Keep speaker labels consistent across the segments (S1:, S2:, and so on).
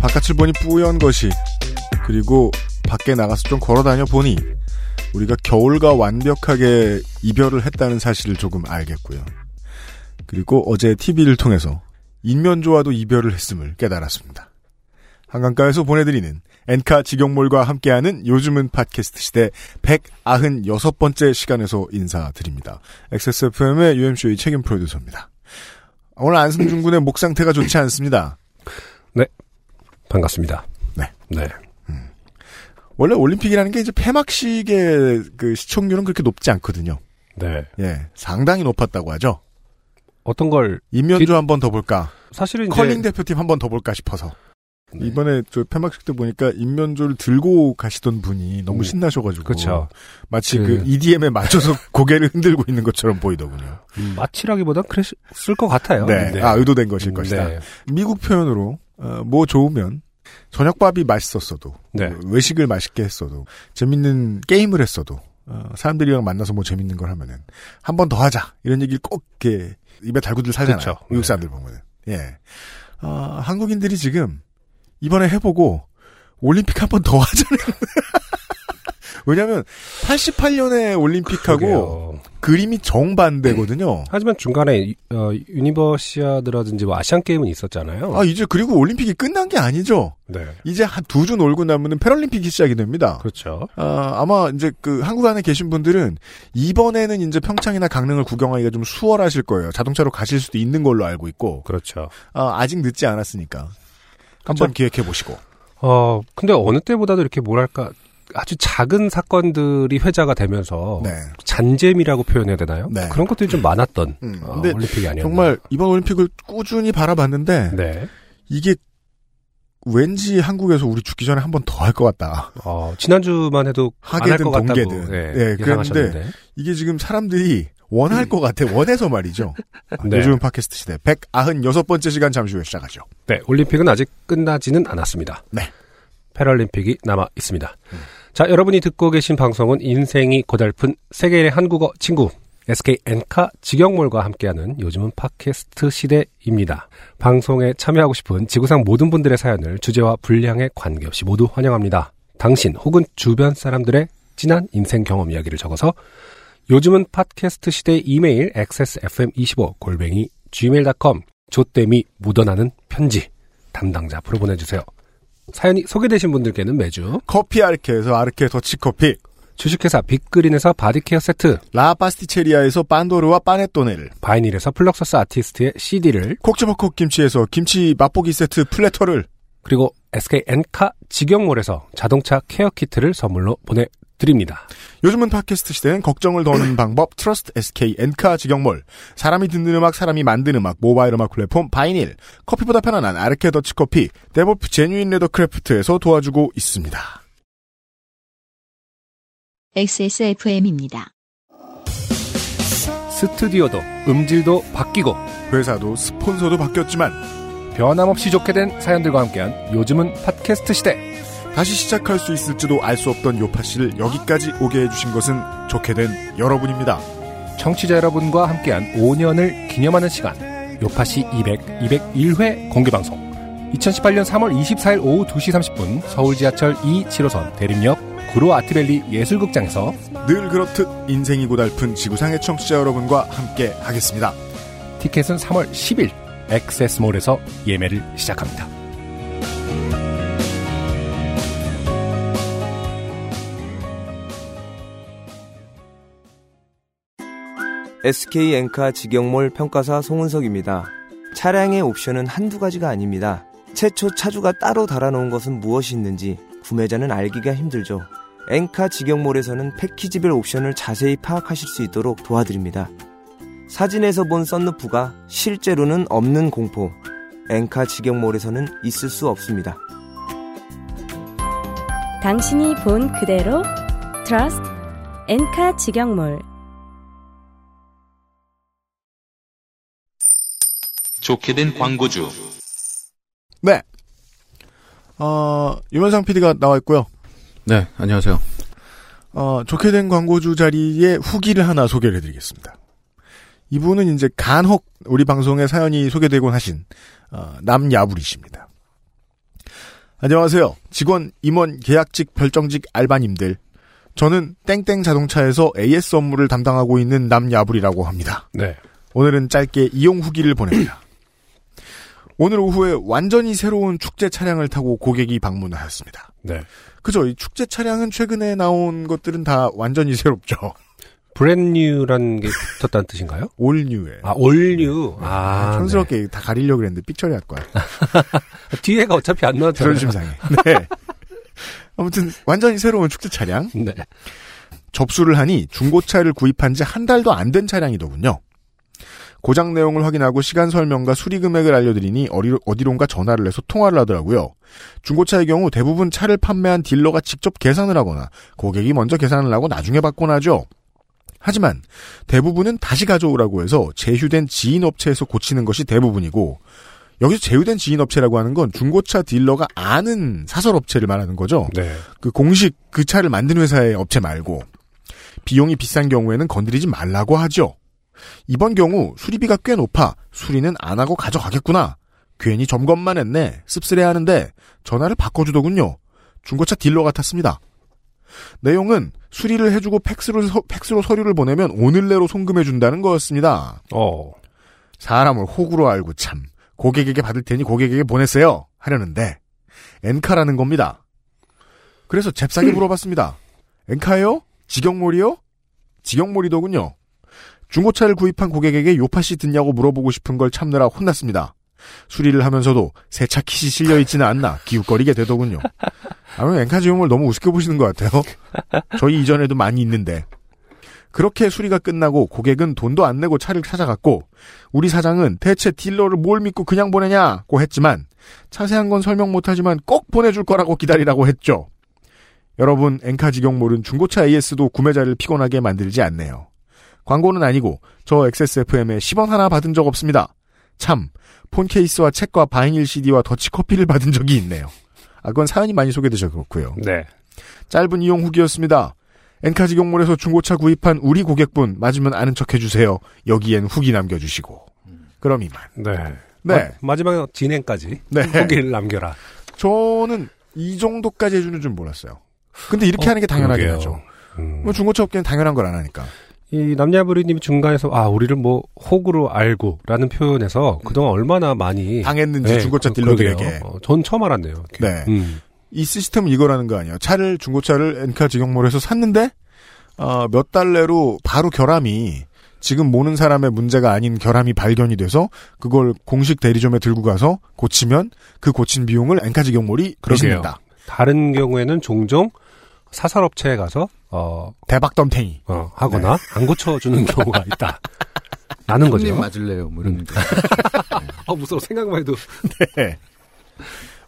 S1: 바깥을 보니 뿌연 것이 그리고 밖에 나가서 좀 걸어다녀 보니 우리가 겨울과 완벽하게 이별을 했다는 사실을 조금 알겠고요. 그리고 어제 TV를 통해서 인면조와도 이별을 했음을 깨달았습니다. 한강가에서 보내드리는 엔카 직영몰과 함께하는 요즘은 팟캐스트 시대 196번째 시간에서 인사드립니다. XSFM의 UMC의 책임 프로듀서입니다. 오늘 안승준 군의 목 상태가 좋지 않습니다.
S2: 반갑습니다.
S1: 네.
S2: 네.
S1: 원래 올림픽이라는 게 이제 폐막식의 그 시청률은 그렇게 높지 않거든요.
S2: 네.
S1: 예, 상당히 높았다고 하죠.
S2: 어떤 걸
S1: 인면조 한번 더 볼까?
S2: 사실은
S1: 컬링 대표팀 한번 더 볼까 싶어서.
S2: 네.
S1: 이번에 저 폐막식 때 보니까 인면조를 들고 가시던 분이 너무
S2: 음,
S1: 신나셔가지고.
S2: 그렇죠.
S1: 마치
S2: 그-
S1: 그, EDM에 맞춰서 고개를 흔들고 있는 것처럼 보이더군요.
S2: 음, 마치라기보단 그랬을 것 같아요.
S1: 네. 아, 의도된 것일
S2: 음,
S1: 것이다.
S2: 네.
S1: 미국 표현으로, 어, 뭐 좋으면, 저녁밥이 맛있었어도,
S2: 네.
S1: 어, 외식을 맛있게 했어도, 재밌는 게임을 했어도, 어, 사람들이랑 만나서 뭐 재밌는 걸 하면은, 한 번 더 하자! 이런 얘기를 꼭, 이렇게, 입에 달고들 살잖아요. 미국
S2: 네.
S1: 사람들 보면은. 예. 어, 한국인들이 지금, 이번에 해보고, 올림픽 한 번 더 하잖아요. 왜냐면, 88년에 올림픽하고,
S2: 그러게요.
S1: 그림이 정반대거든요.
S2: 하지만 중간에 어, 유니버시아드라든지 뭐 아시안 게임은 있었잖아요.
S1: 아, 이제 그리고 올림픽이 끝난 게 아니죠.
S2: 네.
S1: 이제 한 두 주 놀고 나면은 패럴림픽이 시작이 됩니다.
S2: 그렇죠.
S1: 아, 아마 이제 그 한국 안에 계신 분들은 이번에는 이제 평창이나 강릉을 구경하기가 좀 수월하실 거예요. 자동차로 가실 수도 있는 걸로 알고 있고
S2: 그렇죠.
S1: 아, 아직 늦지 않았으니까 한번 기획해 보시고.
S2: 어, 근데 어느 때보다도 이렇게 뭐랄까 아주 작은 사건들이 회자가 되면서
S1: 네.
S2: 잔재미라고 표현해야 되나요?
S1: 네.
S2: 그런 것들이 좀 많았던
S1: 음,
S2: 어, 올림픽이 아니었나.
S1: 정말 이번 올림픽을 꾸준히 바라봤는데
S2: 네.
S1: 이게 왠지 한국에서 우리 죽기 전에 한 번 더 할 것 같다.
S2: 어, 지난주만 해도
S1: 하게든 동계든.
S2: 예,
S1: 예,
S2: 예상하셨는데.
S1: 이게 지금 사람들이 원할 것 같아. 원해서 말이죠.
S2: 네.
S1: 요즘 팟캐스트 시대 196번째 시간 잠시 후에 시작하죠.
S2: 네, 올림픽은 아직 끝나지는 않았습니다.
S1: 네.
S2: 패럴림픽이 남아 있습니다. 자, 여러분이 듣고 계신 방송은 인생이 고달픈 세계의 한국어 친구 SK 엔카 직영몰과 함께하는 요즘은 팟캐스트 시대입니다. 방송에 참여하고 싶은 지구상 모든 분들의 사연을 주제와 분량에 관계없이 모두 환영합니다. 당신 혹은 주변 사람들의 진한 인생 경험 이야기를 적어서 요즘은 팟캐스트 시대 이메일 xsfm25 골뱅이 gmail.com 조땜이 묻어나는 편지 담당자 앞으로 보내주세요. 사연이 소개되신 분들께는 매주
S1: 커피 아르케에서 아르케 더치커피,
S2: 주식회사 빅그린에서 body care 세트,
S1: 라 파스티체리아에서 pandoro와 panettone를,
S2: 바이닐에서 플럭서스 아티스트의 CD를,
S1: 콕지버콕 김치에서 김치 맛보기 세트 platter를,
S2: 그리고 SK 엔카 직영몰에서 자동차 care kit를 선물로 보내드립니다.
S1: 요즘은 팟캐스트 시대는 걱정을 더는 방법 trust SK 엔카 직영몰, 사람이 듣는 음악 사람이 만든 음악 모바일 음악 플랫폼 바이닐, 커피보다 편안한 아르케 더치커피, 데볼프 제뉴인 레더 크래프트에서 도와주고 있습니다.
S3: XSFM입니다.
S2: 스튜디오도 음질도 바뀌고
S1: 회사도 스폰서도 바뀌었지만
S2: 변함없이 좋게 된 사연들과 함께한 요즘은 팟캐스트 시대.
S1: 다시 시작할 수 있을지도 알 수 없던 요파 씨를 여기까지 오게 해주신 것은 좋게 된 여러분입니다.
S2: 청취자 여러분과 함께한 5년을 기념하는 시간. 요파시 200, 201회 공개방송. 2018년 3월 24일 오후 2시 30분 서울 지하철 2, 7호선 대림역 구로 아트밸리 예술극장에서
S1: 늘 그렇듯 인생이 고달픈 지구상의 청취자 여러분과 함께 하겠습니다.
S2: 티켓은 3월 10일 엑세스몰에서 예매를 시작합니다.
S4: SK 엔카 직영몰 평가사 송은석입니다. 차량의 옵션은 한두 가지가 아닙니다. 최초 차주가 따로 달아놓은 것은 무엇이 있는지 구매자는 알기가 힘들죠. 엔카 직영몰에서는 패키지별 옵션을 자세히 파악하실 수 있도록 도와드립니다. 사진에서 본 썬루프가 실제로는 없는 공포. 엔카 직영몰에서는 있을 수 없습니다.
S5: 당신이 본 그대로 trust 엔카 직영몰
S6: 좋게 된 광고주.
S1: 네. 어, 유면상 PD가 나와 있고요.
S7: 네, 안녕하세요.
S1: 어, 좋게 된 광고주 자리에 후기를 하나 소개를 해드리겠습니다. 이분은 이제 간혹 우리 방송에 사연이 소개되곤 하신 어, 남야불이십니다. 안녕하세요. 직원, 임원, 계약직, 별정직 알바님들. 저는 땡땡 자동차에서 AS 업무를 담당하고 있는 남야불이라고 합니다.
S2: 네.
S1: 오늘은 짧게 이용 후기를 보냅니다. 오늘 오후에 완전히 새로운 축제 차량을 타고 고객이 방문하였습니다.
S2: 네.
S1: 그죠? 이 축제 차량은 최근에 나온 것들은 다 완전히 새롭죠.
S2: 브랜뉴라는 게 붙었다는 뜻인가요?
S1: 올뉴에.
S2: 아, 올뉴. 아,
S1: 촌스럽게 다 가리려고 그랬는데 삐처리 할 거야.
S2: 네. 뒤에가 어차피 안 나왔잖아요.
S1: 저런 심상해. 네. 아무튼 완전히 새로운 축제 차량.
S2: 네.
S1: 접수를 하니 중고차를 구입한 지 한 달도 안 된 차량이더군요. 고장 내용을 확인하고 시간 설명과 수리 금액을 알려드리니 어디, 어디론가 전화를 해서 통화를 하더라고요. 중고차의 경우 대부분 차를 판매한 딜러가 직접 계산을 하거나 고객이 먼저 계산을 하고 나중에 받곤 하죠. 하지만 대부분은 다시 가져오라고 해서 제휴된 지인 업체에서 고치는 것이 대부분이고 여기서 제휴된 지인 업체라고 하는 건 중고차 딜러가 아는 사설 업체를 말하는 거죠.
S2: 네.
S1: 그 공식 그 차를 만든 회사의 업체 말고 비용이 비싼 경우에는 건드리지 말라고 하죠. 이번 경우 수리비가 꽤 높아 수리는 안 하고 가져가겠구나. 괜히 점검만 했네. 씁쓸해 하는데 전화를 바꿔주더군요. 중고차 딜러 같았습니다. 내용은 수리를 해주고 팩스로, 서, 팩스로 서류를 보내면 오늘 내로 송금해준다는 거였습니다.
S2: 어.
S1: 사람을 호구로 알고 참 고객에게 받을 테니 고객에게 보냈어요 하려는데 엔카라는 겁니다. 그래서 잽싸게 물어봤습니다. 엔카예요? 직영몰이요? 직영몰이더군요. 중고차를 구입한 고객에게 요파씨 듣냐고 물어보고 싶은 걸 참느라 혼났습니다. 수리를 하면서도 새차 킷이 실려 있지는 않나 기웃거리게 되더군요. 아무 엔카 직영몰 너무 우습게 보시는 것 같아요. 저희 이전에도 많이 있는데. 그렇게 수리가 끝나고 고객은 돈도 안 내고 차를 찾아갔고 우리 사장은 대체 딜러를 뭘 믿고 그냥 보내냐고 했지만 자세한 건 설명 못하지만 꼭 보내줄 거라고 기다리라고 했죠. 여러분 엔카 직영몰은 중고차 AS도 구매자를 피곤하게 만들지 않네요. 광고는 아니고 저 XSFM에 10원 하나 받은 적 없습니다. 참 폰 케이스와 책과 바이닐 CD와 더치 커피를 받은 적이 있네요. 아 그건 사연이 많이 소개되셔 그렇고요.
S2: 네.
S1: 짧은 이용 후기였습니다. 엔카 직영몰에서 중고차 구입한 우리 고객분 맞으면 아는 척 해주세요. 여기엔 후기 남겨주시고. 그럼 이만.
S2: 네.
S1: 네.
S2: 마, 지막에 진행까지
S1: 네.
S2: 후기를 남겨라.
S1: 저는 이 정도까지 해주는 줄 몰랐어요. 근데 이렇게 하는 게 당연하긴
S2: 어, 그러게요.
S1: 하죠.
S2: 음.
S1: 뭐 중고차 업계는 당연한 걸 안 하니까.
S2: 이 남녀부리님이 중간에서 아 우리를 뭐 호구로 알고라는 표현에서 그동안 얼마나 많이
S1: 당했는지
S2: 네,
S1: 중고차
S2: 그-
S1: 딜러들에게.
S2: 어, 전 처음 알았네요. 이렇게.
S1: 네.
S2: 음.
S1: 이 시스템은 이거라는 거 아니에요. 차를 중고차를 엔카 직영몰에서 샀는데 어, 몇 달 내로 바로 결함이 지금 모는 사람의 문제가 아닌 결함이 발견이 돼서 그걸 공식 대리점에 들고 가서 고치면 그 고친 비용을 엔카 직영몰이. 대신한다.
S2: 다른 경우에는 종종 사설업체에 가서 어,
S1: 대박 덤탱이.
S2: 어, 하거나 안 고쳐주는 경우가 있다. 라는 거죠.
S7: 맞을래요? 뭐 이런 거.
S2: 아 무서워 생각만 해도
S1: 네.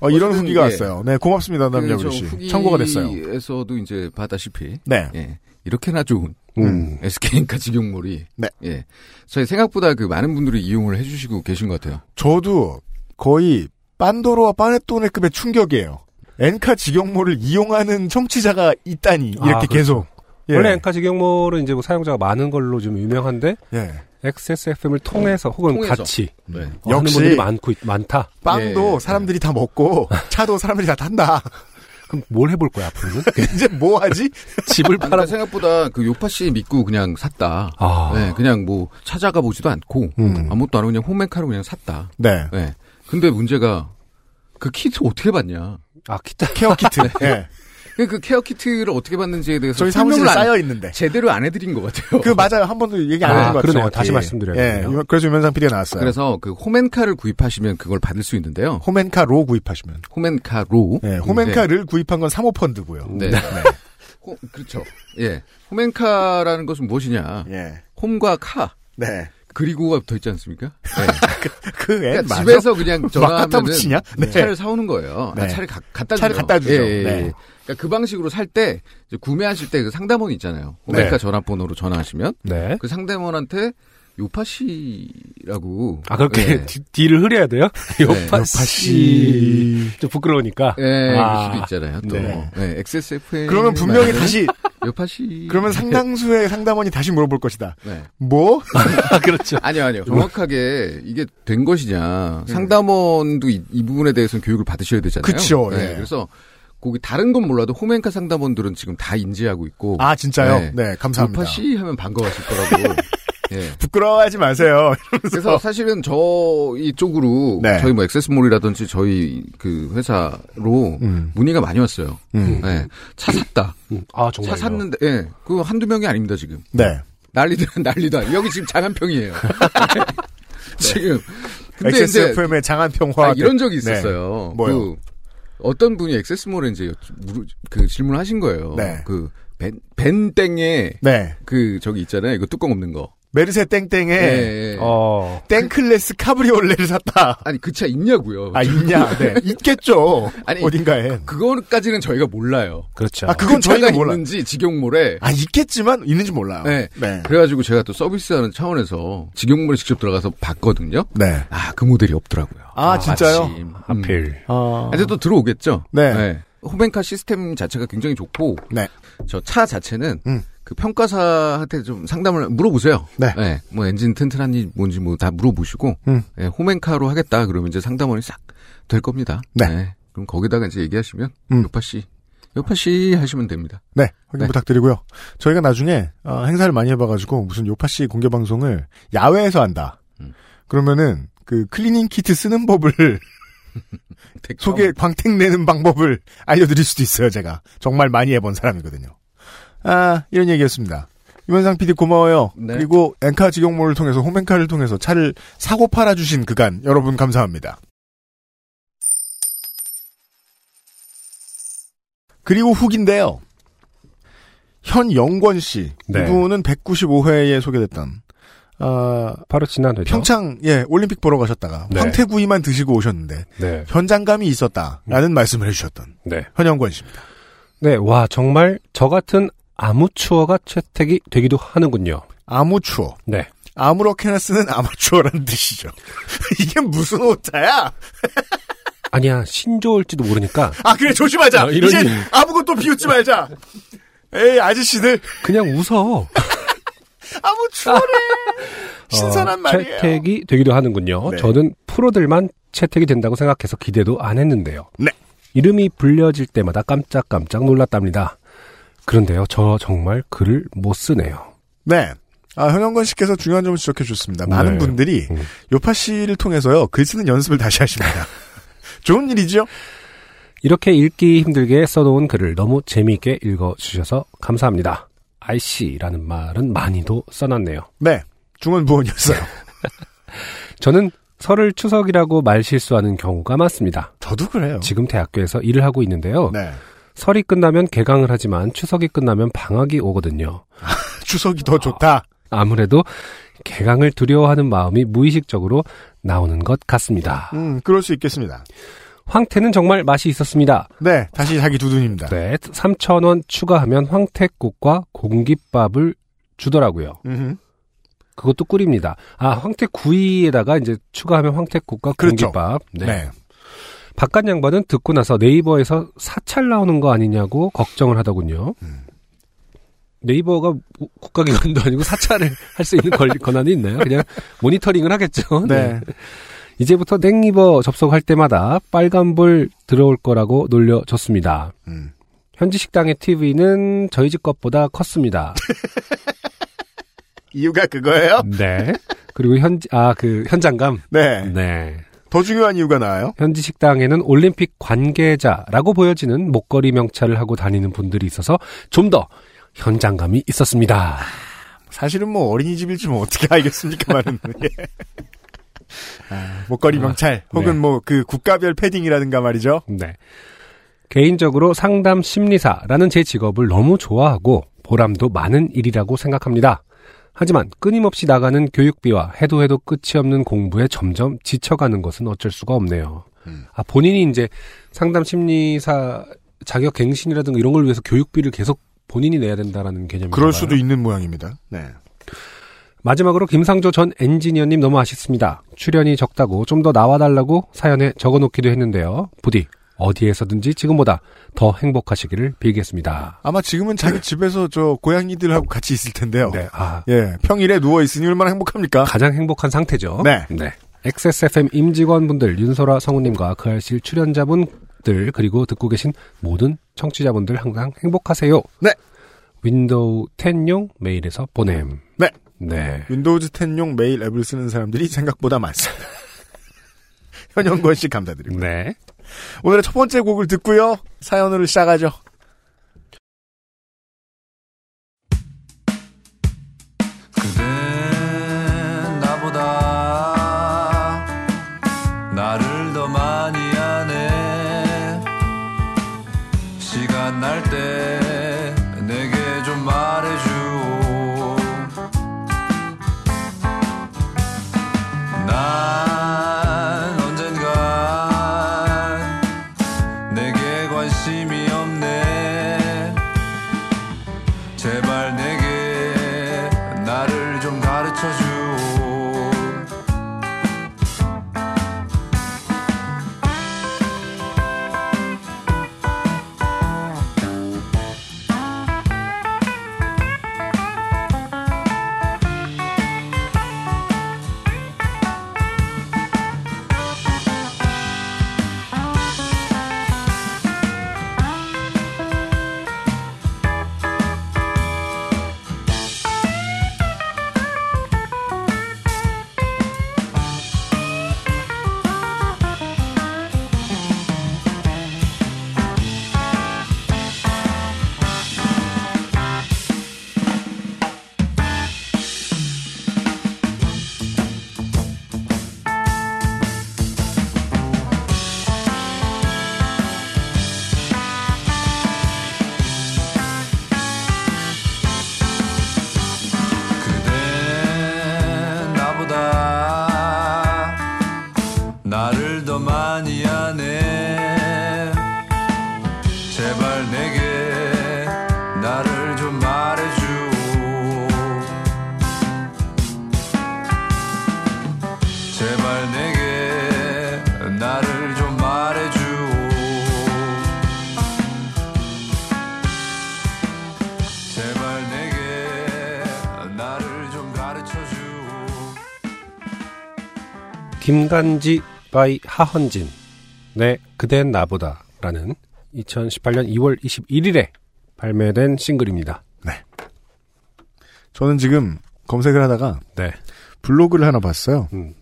S1: 어, 이런 후기가
S7: 예.
S1: 왔어요. 네, 고맙습니다, 남자분 씨. 청구가 됐어요.
S7: 후기에서도 이제 봤다시피
S1: 네.
S7: 예. 이렇게나 좋은
S2: 음.
S7: SK인카 직영몰이
S1: 네.
S7: 예. 저희 생각보다 그 많은 분들이 이용을 해주시고 계신 것 같아요.
S1: 저도 거의 빤도로와 빠네토네급의 충격이에요. 엔카 직영몰을 이용하는 청취자가 있다니 이렇게
S2: 아, 그렇죠.
S1: 계속. 예.
S2: 원래 엔카 직영몰은 이제 뭐 사용자가 많은 걸로 좀 유명한데
S1: 예.
S2: XSFM을 통해서 혹은
S7: 통해서.
S2: 같이
S7: 네.
S2: 어, 하는
S1: 역시
S2: 분들이 많고 있- 많다.
S1: 빵도
S7: 예.
S1: 사람들이 다 먹고 차도 사람들이 다 탄다.
S2: 그럼 뭘 해볼 거야 앞으로는?
S1: 이제 뭐 하지?
S2: 집을 팔아.
S7: 그러니까 생각보다 그 요파 씨 믿고 그냥 샀다.
S2: 아,
S7: 네, 그냥 뭐 찾아가 보지도 않고
S1: 음.
S7: 아무것도 안 하고 그냥 홈메카로 그냥 샀다.
S1: 네.
S7: 네. 근데 문제가 그 키트 어떻게 받냐?
S2: 아 기타.
S1: care kit. 예.
S7: 그, 그 care kit를 어떻게 받는지에 대해서
S1: 저희 사무실에
S7: 안-
S1: 쌓여 있는데.
S7: 제대로 안 해드린 것 같아요.
S1: 그 맞아요. 한 번도 얘기 안
S2: 아,
S1: 해준 것 같아요.
S2: 다시 말씀드려야겠네요.
S1: 예. 그래서 유면상 PD가 나왔어요.
S7: 그래서 그 홈앤카를 구입하시면 그걸 받을 수 있는데요.
S1: 홈앤카로 구입하시면.
S7: 홈앤카로.
S1: 예. 홈앤카를 구입한 건 사모펀드고요.
S7: 네. 네. 호- 그렇죠. 예. 홈앤카라는 것은 무엇이냐?
S1: 예.
S7: 홈과 카
S1: 네.
S7: 그리고가 붙어 있지 않습니까? 네.
S1: 그애
S7: 그러니까? 집에서 그냥 전화하면
S1: 붙이냐? 네.
S7: 차를 사오는 거예요.
S1: 네.
S7: 아, 차를 가, 갖다 주죠.
S1: 차를 갖다 주죠.
S7: 예, 예,
S1: 네.
S7: 예. 그러니까 그 방식으로 살 때 구매하실 때 그 상담원 있잖아요. 호메카
S2: 네.
S7: 전화번호로 전화하시면
S2: 네.
S7: 그 상담원한테 요파 씨라고
S2: 아, 그렇게
S7: 네.
S2: 뒤- 뒤를 흐려야 돼요? 요파
S1: 요파
S2: 씨.
S1: 씨.
S2: 좀 부끄러우니까.
S7: 예,
S2: 아,
S7: 그 수도 있잖아요. 또
S2: 네.
S7: 네. XSFM
S1: 그러면 분명히 다시
S7: 요파 씨
S1: 그러면 상당수의 상담원이 다시 물어볼 것이다.
S7: 네.
S1: 뭐?
S2: 아, 그렇죠.
S7: 아니요, 아니요. 정확하게 이게 된 것이냐. 상담원도 이, 이 부분에 대해서는 교육을 받으셔야 되잖아요.
S1: 그쵸,
S7: 네,
S1: 예.
S7: 그래서 거기 다른 건 몰라도 호멘카 상담원들은 지금 다 인지하고 있고.
S1: 아 진짜요?
S7: 네.
S1: 네, 감사합니다.
S7: 요파 씨 하면 반가워하실 거라고. 예.
S1: 부끄러워하지 마세요.
S7: 그래서 사실은 저희 쪽으로
S1: 네.
S7: 저희 뭐 액세스몰이라든지 저희 그 회사로
S1: 음.
S7: 문의가 많이 왔어요.
S1: 음.
S7: 네. 차 샀다.
S2: 음, 아, 정말.
S7: 차 샀는데, 예. 그거 한두 명이 아닙니다, 지금.
S1: 네.
S7: 난리도, 난리도 아니 여기 지금 장안평이에요. 지금. 근데 이제,
S1: XSFM의 장안평화.
S7: 아, 이런 적이
S1: 네.
S7: 있었어요.
S1: 뭐요?
S7: 그 어떤 분이 액세스몰에 이제 그 질문을 하신 거예요.
S1: 네.
S7: 그, 벤, 벤땡에
S1: 네.
S7: 그 저기 있잖아요. 이거 뚜껑 없는 거.
S1: 메르세 땡땡에
S7: 예, 예.
S2: 어.
S1: 땡클래스 카브리올레를 샀다.
S7: 아니 그 차 있냐고요.
S1: 아 있냐? 네. 있겠죠.
S7: 아니,
S1: 어딘가에.
S7: 그거까지는 저희가 몰라요.
S2: 그렇죠.
S1: 아 그건
S7: 그
S1: 저희가 몰라.
S7: 있는지 직영몰에
S1: 아 있겠지만 있는지 몰라요.
S7: 네.
S1: 네.
S7: 그래가지고 제가 또 서비스하는 차원에서 직영몰에 직접 들어가서 봤거든요.
S1: 네.
S7: 아 그 모델이 없더라고요.
S1: 아, 진짜요?
S7: 마침. 음.
S2: 하필.
S1: 아.
S7: 이제 또 들어오겠죠.
S1: 네.
S7: 호벤카 시스템 자체가 굉장히 좋고
S1: 네.
S7: 저 차 자체는
S1: 음.
S7: 그 평가사한테 좀 상담을 물어보세요.
S1: 네.
S7: 뭐 엔진 튼튼한지 뭔지 뭐 다 물어보시고
S1: 음.
S7: 예, 호멘카로 하겠다 그러면 이제 상담원이 싹 될 겁니다.
S1: 네.
S7: 그럼 거기다가 이제 얘기하시면
S1: 음.
S7: 요파 씨, 요파 씨 하시면 됩니다.
S1: 네, 확인
S7: 네.
S1: 부탁드리고요. 저희가 나중에 어, 행사를 많이 해봐가지고 무슨 요파 씨 공개 방송을 야외에서 한다.
S7: 음.
S1: 그러면은 그 cleaning kit 쓰는 법을 속에 광택 내는 방법을 알려드릴 수도 있어요. 제가 정말 많이 해본 사람이거든요. 아 이런 얘기였습니다. 유현상 PD 고마워요.
S7: 네.
S1: 그리고 엔카 직영몰을 통해서 홈엔카를 통해서 차를 사고 팔아주신 그간 여러분 감사합니다. 그리고 후기인데요. 현 영권 씨.
S2: 네.
S1: 이분은 195회에 소개됐던, 아,
S2: 바로 지난 회죠.
S1: 평창, 예, 올림픽 보러 가셨다가
S2: 네.
S1: 황태구이만 드시고 오셨는데,
S2: 네.
S1: 현장감이 있었다라는 말씀을 해주셨던
S2: 네.
S1: 현영권 씨입니다.
S2: 네. 와, 정말 저 같은 아무추어가 채택이 되기도 하는군요.
S1: 아무추어.
S2: 네.
S1: 아무렇게나 쓰는 아마추어라는 뜻이죠. 이게 무슨 오타야?
S2: 아니야, 신조일지도 모르니까
S1: 아, 그래, 조심하자.
S2: 아, 이런
S1: 이제
S2: 일.
S1: 아무것도 비웃지 말자. 에이, 아저씨들.
S2: 그냥 웃어.
S1: 아무추어래. 신선한
S2: 어,
S1: 말이에요.
S2: 채택이 되기도 하는군요.
S1: 네.
S2: 저는 프로들만 채택이 된다고 생각해서 기대도 안 했는데요.
S1: 네.
S2: 이름이 불려질 때마다 깜짝깜짝 놀랐답니다. 그런데요, 저 정말 글을 못 쓰네요.
S1: 네. 아, 현영건 씨께서 중요한 점을 지적해 주셨습니다. 많은
S2: 네.
S1: 분들이
S2: 음.
S1: 요파 씨를 통해서요, 글 쓰는 연습을 다시 하십니다. 좋은 일이죠?
S2: 이렇게 읽기 힘들게 써놓은 글을 너무 재미있게 읽어주셔서 감사합니다. 아이씨라는 말은 많이도 써놨네요.
S1: 네. 중원 부원이었어요.
S2: 저는 설을 추석이라고 말 실수하는 경우가 많습니다.
S1: 저도 그래요.
S2: 지금 대학교에서 일을 하고 있는데요.
S1: 네.
S2: 설이 끝나면 개강을 하지만 추석이 끝나면 방학이 오거든요.
S1: 추석이 더 좋다.
S2: 아무래도 개강을 두려워하는 마음이 무의식적으로 나오는 것 같습니다.
S1: 음, 그럴 수 있겠습니다.
S2: 황태는 정말 맛이 있었습니다.
S1: 네. 다시 자기 두둔입니다.
S2: 네, 3,000원 추가하면 황태국과 공깃밥을 주더라고요.
S1: 음흠.
S2: 그것도 꿀입니다. 아, 황태구이에다가 이제 추가하면 황태국과
S1: 그렇죠.
S2: 공깃밥. 네.
S1: 네.
S2: 바깥 양반은 듣고 나서 네이버에서 사찰 나오는 거 아니냐고 걱정을 하더군요.
S1: 음.
S2: 네이버가 뭐 국가기관도 아니고 사찰을 할 수 있는 권, 권한이 있나요? 그냥 모니터링을 하겠죠.
S1: 네.
S2: 이제부터 네이버 접속할 때마다 빨간불 들어올 거라고 놀려줬습니다.
S1: 음.
S2: 현지 식당의 TV는 저희 집 것보다 컸습니다.
S1: 이유가 그거예요?
S2: 네. 그리고 현지, 아, 그, 현장감.
S1: 네.
S2: 네.
S1: 더 중요한 이유가 나와요?
S2: 현지 식당에는 올림픽 관계자라고 보여지는 목걸이 명찰을 하고 다니는 분들이 있어서 좀 더 현장감이 있었습니다.
S1: 사실은 뭐 어린이집일지 뭐 어떻게 알겠습니까만은. 예. 아, 목걸이
S2: 아,
S1: 명찰 혹은
S2: 네.
S1: 뭐그 국가별 패딩이라든가 말이죠.
S2: 네. 개인적으로 상담 심리사라는 제 직업을 너무 좋아하고 보람도 많은 일이라고 생각합니다. 하지만 끊임없이 나가는 교육비와 해도 해도 끝이 없는 공부에 점점 지쳐가는 것은 어쩔 수가 없네요.
S1: 음.
S2: 아, 본인이 이제 상담 심리사 자격 갱신이라든가 이런 걸 위해서 교육비를 계속 본인이 내야 된다라는 개념이
S1: 그럴 수도 있는 모양입니다. 네.
S2: 마지막으로 김상조 전 엔지니어님 너무 아쉽습니다. 출연이 적다고 좀 더 나와달라고 사연에 적어놓기도 했는데요. 부디 어디에서든지 지금보다 더 행복하시기를 빌겠습니다.
S1: 아마 지금은 자기 집에서 저 고양이들하고 같이 있을 텐데요.
S2: 네, 아,
S1: 예, 평일에 누워 있으니 얼마나 행복합니까?
S2: 가장 행복한 상태죠.
S1: 네.
S2: XSFM 임직원분들, 윤소라 성우님과 그 알실 출연자분들, 그리고 듣고 계신 모든 청취자분들 항상 행복하세요.
S1: 네.
S2: 윈도우 10용 메일에서 보냄.
S1: 네.
S2: 네.
S1: 윈도우즈 10용 메일 앱을 쓰는 사람들이 생각보다 많습니다. 현영권 씨 감사드립니다.
S2: 네.
S1: 오늘의 첫 번째 곡을 듣고요. 사연으로 시작하죠.
S2: 김간지 by 하헌진. 네, 그댄 나보다. 라는 2018년 2월 21일에 발매된 싱글입니다.
S1: 저는 지금 검색을 하다가
S2: 네.
S1: 블로그를 하나 봤어요.
S2: 음.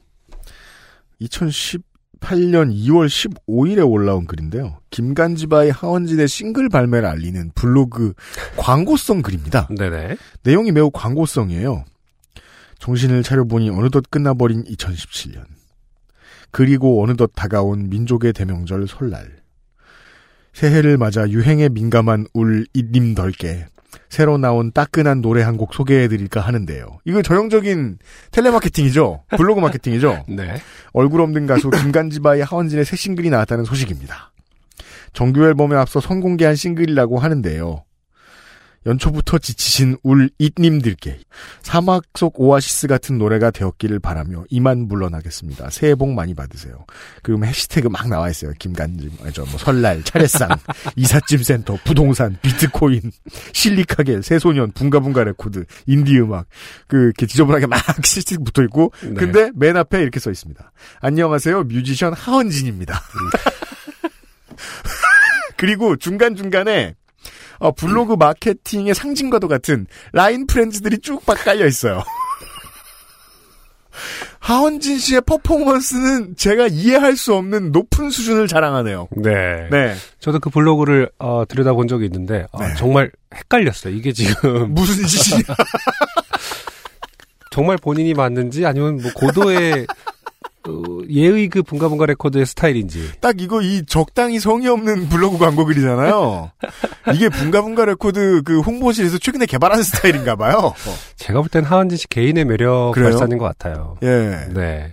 S1: 2018년 2월 15일에 올라온 글인데요. 김간지 by 하헌진의 싱글 발매를 알리는 블로그 광고성 글입니다.
S2: 네네.
S1: 내용이 매우 광고성이에요. 정신을 차려보니 어느덧 끝나버린 2017년. 그리고 어느덧 다가온 민족의 대명절 설날. 새해를 맞아 유행에 민감한 울 입님덜께 새로 나온 따끈한 노래 한 곡 소개해드릴까 하는데요. 이거 전형적인 텔레마케팅이죠. 블로그 마케팅이죠.
S2: 네.
S1: 얼굴 없는 가수 김간지바의 하원진의 새 싱글이 나왔다는 소식입니다. 정규 앨범에 앞서 선공개한 싱글이라고 하는데요. 연초부터 지치신 울 잇님들께 사막 속 오아시스 같은 노래가 되었기를 바라며 이만 물러나겠습니다. 새해 복 많이 받으세요. 그럼 해시태그 막 나와 있어요. 김간지, 저뭐 설날, 차례상, 이삿짐 센터, 부동산, 비트코인, 실리카겔, 새소년, 붕가붕가 레코드, 인디 음악, 그 이렇게 지저분하게 막 해시태그 붙어 있고,
S2: 네.
S1: 근데 맨 앞에 이렇게 써 있습니다. 안녕하세요, 뮤지션 하헌진입니다. 그리고 중간중간에 어, 블로그 마케팅의 상징과도 같은 라인 프렌즈들이 쭉 막 깔려 있어요. 하원진 씨의 퍼포먼스는 제가 이해할 수 없는 높은 수준을 자랑하네요.
S2: 네.
S1: 네.
S2: 저도 그 블로그를 어, 들여다본 적이 있는데 어,
S1: 네.
S2: 정말 헷갈렸어요. 이게 지금
S1: 무슨 짓이냐.
S2: 정말 본인이 맞는지 아니면 뭐 고도의 어, 예의 그 붕가붕가 레코드의 스타일인지.
S1: 딱 이거 이 적당히 성의 없는 블로그 광고 글이잖아요. 이게 붕가붕가 레코드 그 홍보실에서 최근에 개발한 스타일인가 봐요.
S2: 제가 볼 땐 하헌진 씨 개인의 매력
S1: 그래요?
S2: 발산인 것 같아요.
S1: 예.
S2: 네.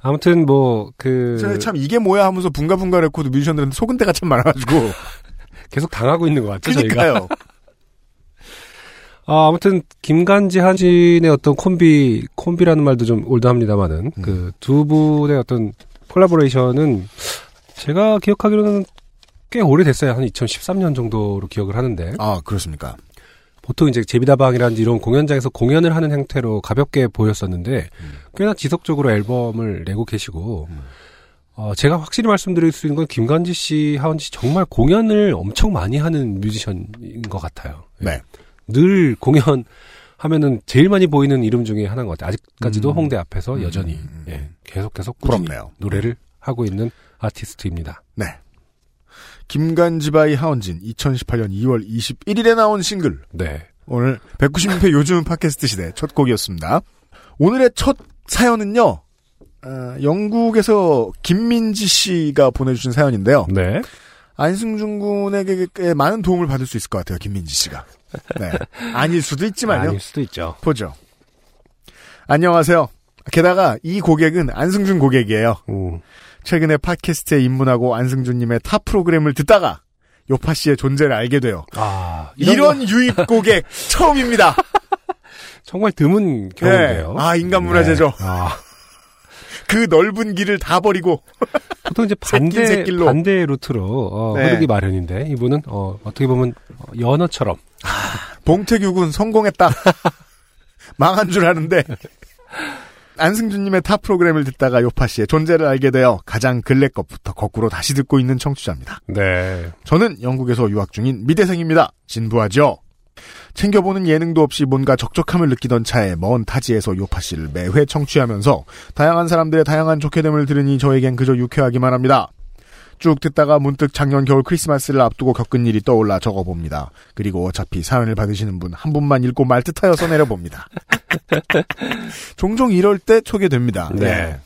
S2: 아무튼 뭐 그
S1: 참 이게 뭐야 하면서 붕가붕가 레코드 뮤지션들한테 속은 데가 참 많아가지고
S2: 계속 당하고 있는 것 같죠, 저희가.
S1: 그니까요.
S2: 아, 아무튼 김간지 하헌진의 어떤 콤비 콤비라는 말도 좀 old합니다만은
S1: 음.
S2: 그두 분의 어떤 콜라보레이션은 제가 기억하기로는 꽤 오래됐어요. 한 2013년 정도로 기억을 하는데
S1: 아, 그렇습니까?
S2: 보통 이제 제비다방이라든지 이런 공연장에서 공연을 하는 형태로 가볍게 보였었는데 꽤나 지속적으로 앨범을 내고 계시고 어, 제가 확실히 말씀드릴 수 있는 건 김간지 씨, 하원 씨 정말 공연을 엄청 많이 하는 뮤지션인 것 같아요.
S1: 네.
S2: 늘 공연 하면은 제일 많이 보이는 이름 중에 하나인 것 같아요. 아직까지도
S1: 음.
S2: 홍대 앞에서 여전히
S1: 음.
S2: 예, 계속 계속 꾸준히
S1: 부럽네요.
S2: 노래를 하고 있는 아티스트입니다.
S1: 네. 김간지바이 하원진 2018년 2월 21일에 나온 싱글
S2: 네.
S1: 오늘 196회 요즘 팟캐스트 시대 첫 곡이었습니다. 오늘의 첫 사연은요. 어, 영국에서 김민지 씨가 보내주신 사연인데요.
S2: 네.
S1: 안승준 군에게 꽤 많은 도움을 받을 수 있을 것 같아요. 김민지 씨가. 네. 아닐 수도 있지만요.
S2: 아닐 수도 있죠.
S1: 보죠. 안녕하세요. 게다가 이 고객은 안승준 고객이에요.
S2: 음.
S1: 최근에 팟캐스트에 입문하고 안승준님의 타 프로그램을 듣다가 요파 씨의 존재를 알게 돼요.
S2: 아,
S1: 이런 유입 고객 처음입니다.
S2: 정말 드문 경우인데요.
S1: 네. 아, 인간 문화재죠.
S2: 네. 아,
S1: 그 넓은 길을 다 버리고
S2: 보통 이제
S1: 새끼,
S2: 반대
S1: 새끼로.
S2: 반대 루트로 어,
S1: 네.
S2: 흐르기 마련인데 이분은 어, 어떻게 보면 어, 연어처럼
S1: 봉태규군 성공했다. 망한 줄 아는데 안승준님의 타 프로그램을 듣다가 요파 씨의 존재를 알게 되어 가장 근래 것부터 거꾸로 다시 듣고 있는 청취자입니다.
S2: 네.
S1: 저는 영국에서 유학 중인 미대생입니다. 진부하죠. 챙겨보는 예능도 없이 뭔가 적적함을 느끼던 차에 먼 타지에서 요파 씨를 매회 청취하면서 다양한 사람들의 다양한 좋게 됨을 들으니 저에겐 그저 유쾌하기만 합니다. 쭉 듣다가 문득 작년 겨울 크리스마스를 앞두고 겪은 일이 떠올라 적어봅니다. 그리고 어차피 사연을 받으시는 분 한 분만 읽고 말 듯하여 써내려봅니다. 종종 이럴 때 초게 됩니다.
S2: 네.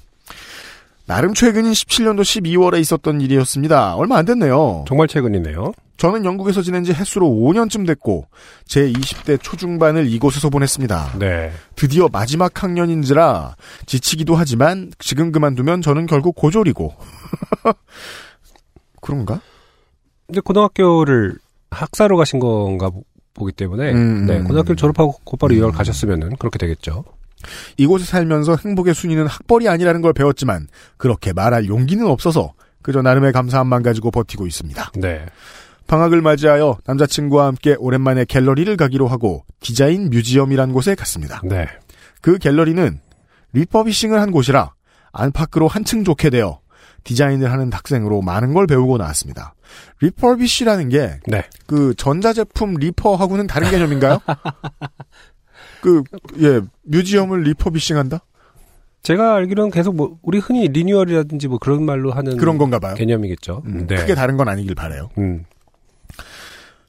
S1: 나름 최근인 17년도 12월에 있었던 일이었습니다. 얼마 안 됐네요.
S2: 정말 최근이네요.
S1: 저는 영국에서 지낸 지 햇수로 5년쯤 됐고 제 20대 초중반을 이곳에서 보냈습니다.
S2: 네.
S1: 드디어 마지막 학년인지라 지치기도 하지만 지금 그만두면 저는 결국 고졸이고 그런가?
S2: 이제 고등학교를 학사로 가신 건가 보- 보기 때문에
S1: 음,
S2: 네,
S1: 음.
S2: 고등학교를 졸업하고 곧바로 유학을 가셨으면은 그렇게 되겠죠.
S1: 이곳에 살면서 행복의 순위는 학벌이 아니라는 걸 배웠지만 그렇게 말할 용기는 없어서 그저 나름의 감사함만 가지고 버티고 있습니다.
S2: 네.
S1: 방학을 맞이하여 남자친구와 함께 오랜만에 갤러리를 가기로 하고 Design Museum이란 곳에 갔습니다.
S2: 네.
S1: 그 갤러리는 refurbishing을 한 곳이라 안팎으로 한층 좋게 되어 디자인을 하는 학생으로 많은 걸 배우고 나왔습니다. refurbish라는 게
S2: 네.
S1: 그 전자제품 리퍼하고는 다른 개념인가요? 그, 예, museum을 refurbishing한다?
S2: 제가 알기로는 계속 뭐 우리 흔히 renewal이라든지 뭐 그런 말로 하는
S1: 그런 건가 봐요.
S2: 개념이겠죠.
S1: 음,
S2: 네.
S1: 크게 다른 건 아니길 바래요.
S2: 음.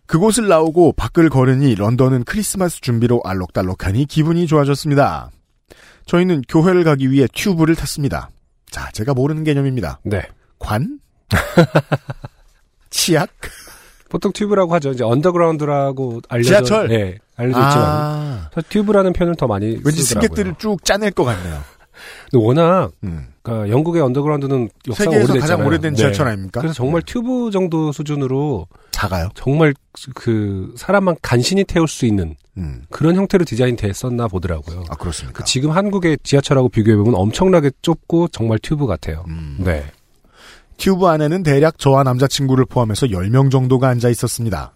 S1: 그곳을 나오고 밖을 걸으니 런던은 크리스마스 준비로 알록달록하니 기분이 좋아졌습니다. 저희는 교회를 가기 위해 튜브를 탔습니다. 자, 제가 모르는 개념입니다.
S2: 네.
S1: 관? 치약?
S2: 보통 튜브라고 하죠. 이제 언더그라운드라고 알려져
S1: 지하철?
S2: 네, 알려져 있지만
S1: 아,
S2: 저 튜브라는 표현을 더 많이
S1: 왠지
S2: 쓰더라고요.
S1: 승객들을 쭉 짜낼 것 같네요.
S2: 근데 워낙
S1: 음.
S2: 그러니까 영국의 언더그라운드는 역사가
S1: 세계에서
S2: 오래됐잖아요.
S1: 가장 오래된
S2: 네.
S1: 지하철 아닙니까?
S2: 그래서 정말 튜브 정도 수준으로
S1: 작아요.
S2: 정말 그 사람만 간신히 태울 수 있는
S1: 음.
S2: 그런 형태로 디자인 됐었나 보더라고요.
S1: 아, 그렇습니까?
S2: 그 지금 한국의 지하철하고 비교해 보면 엄청나게 좁고 정말 튜브 같아요.
S1: 음.
S2: 네.
S1: 튜브 안에는 대략 저와 남자친구를 포함해서 10명 정도가 앉아 있었습니다.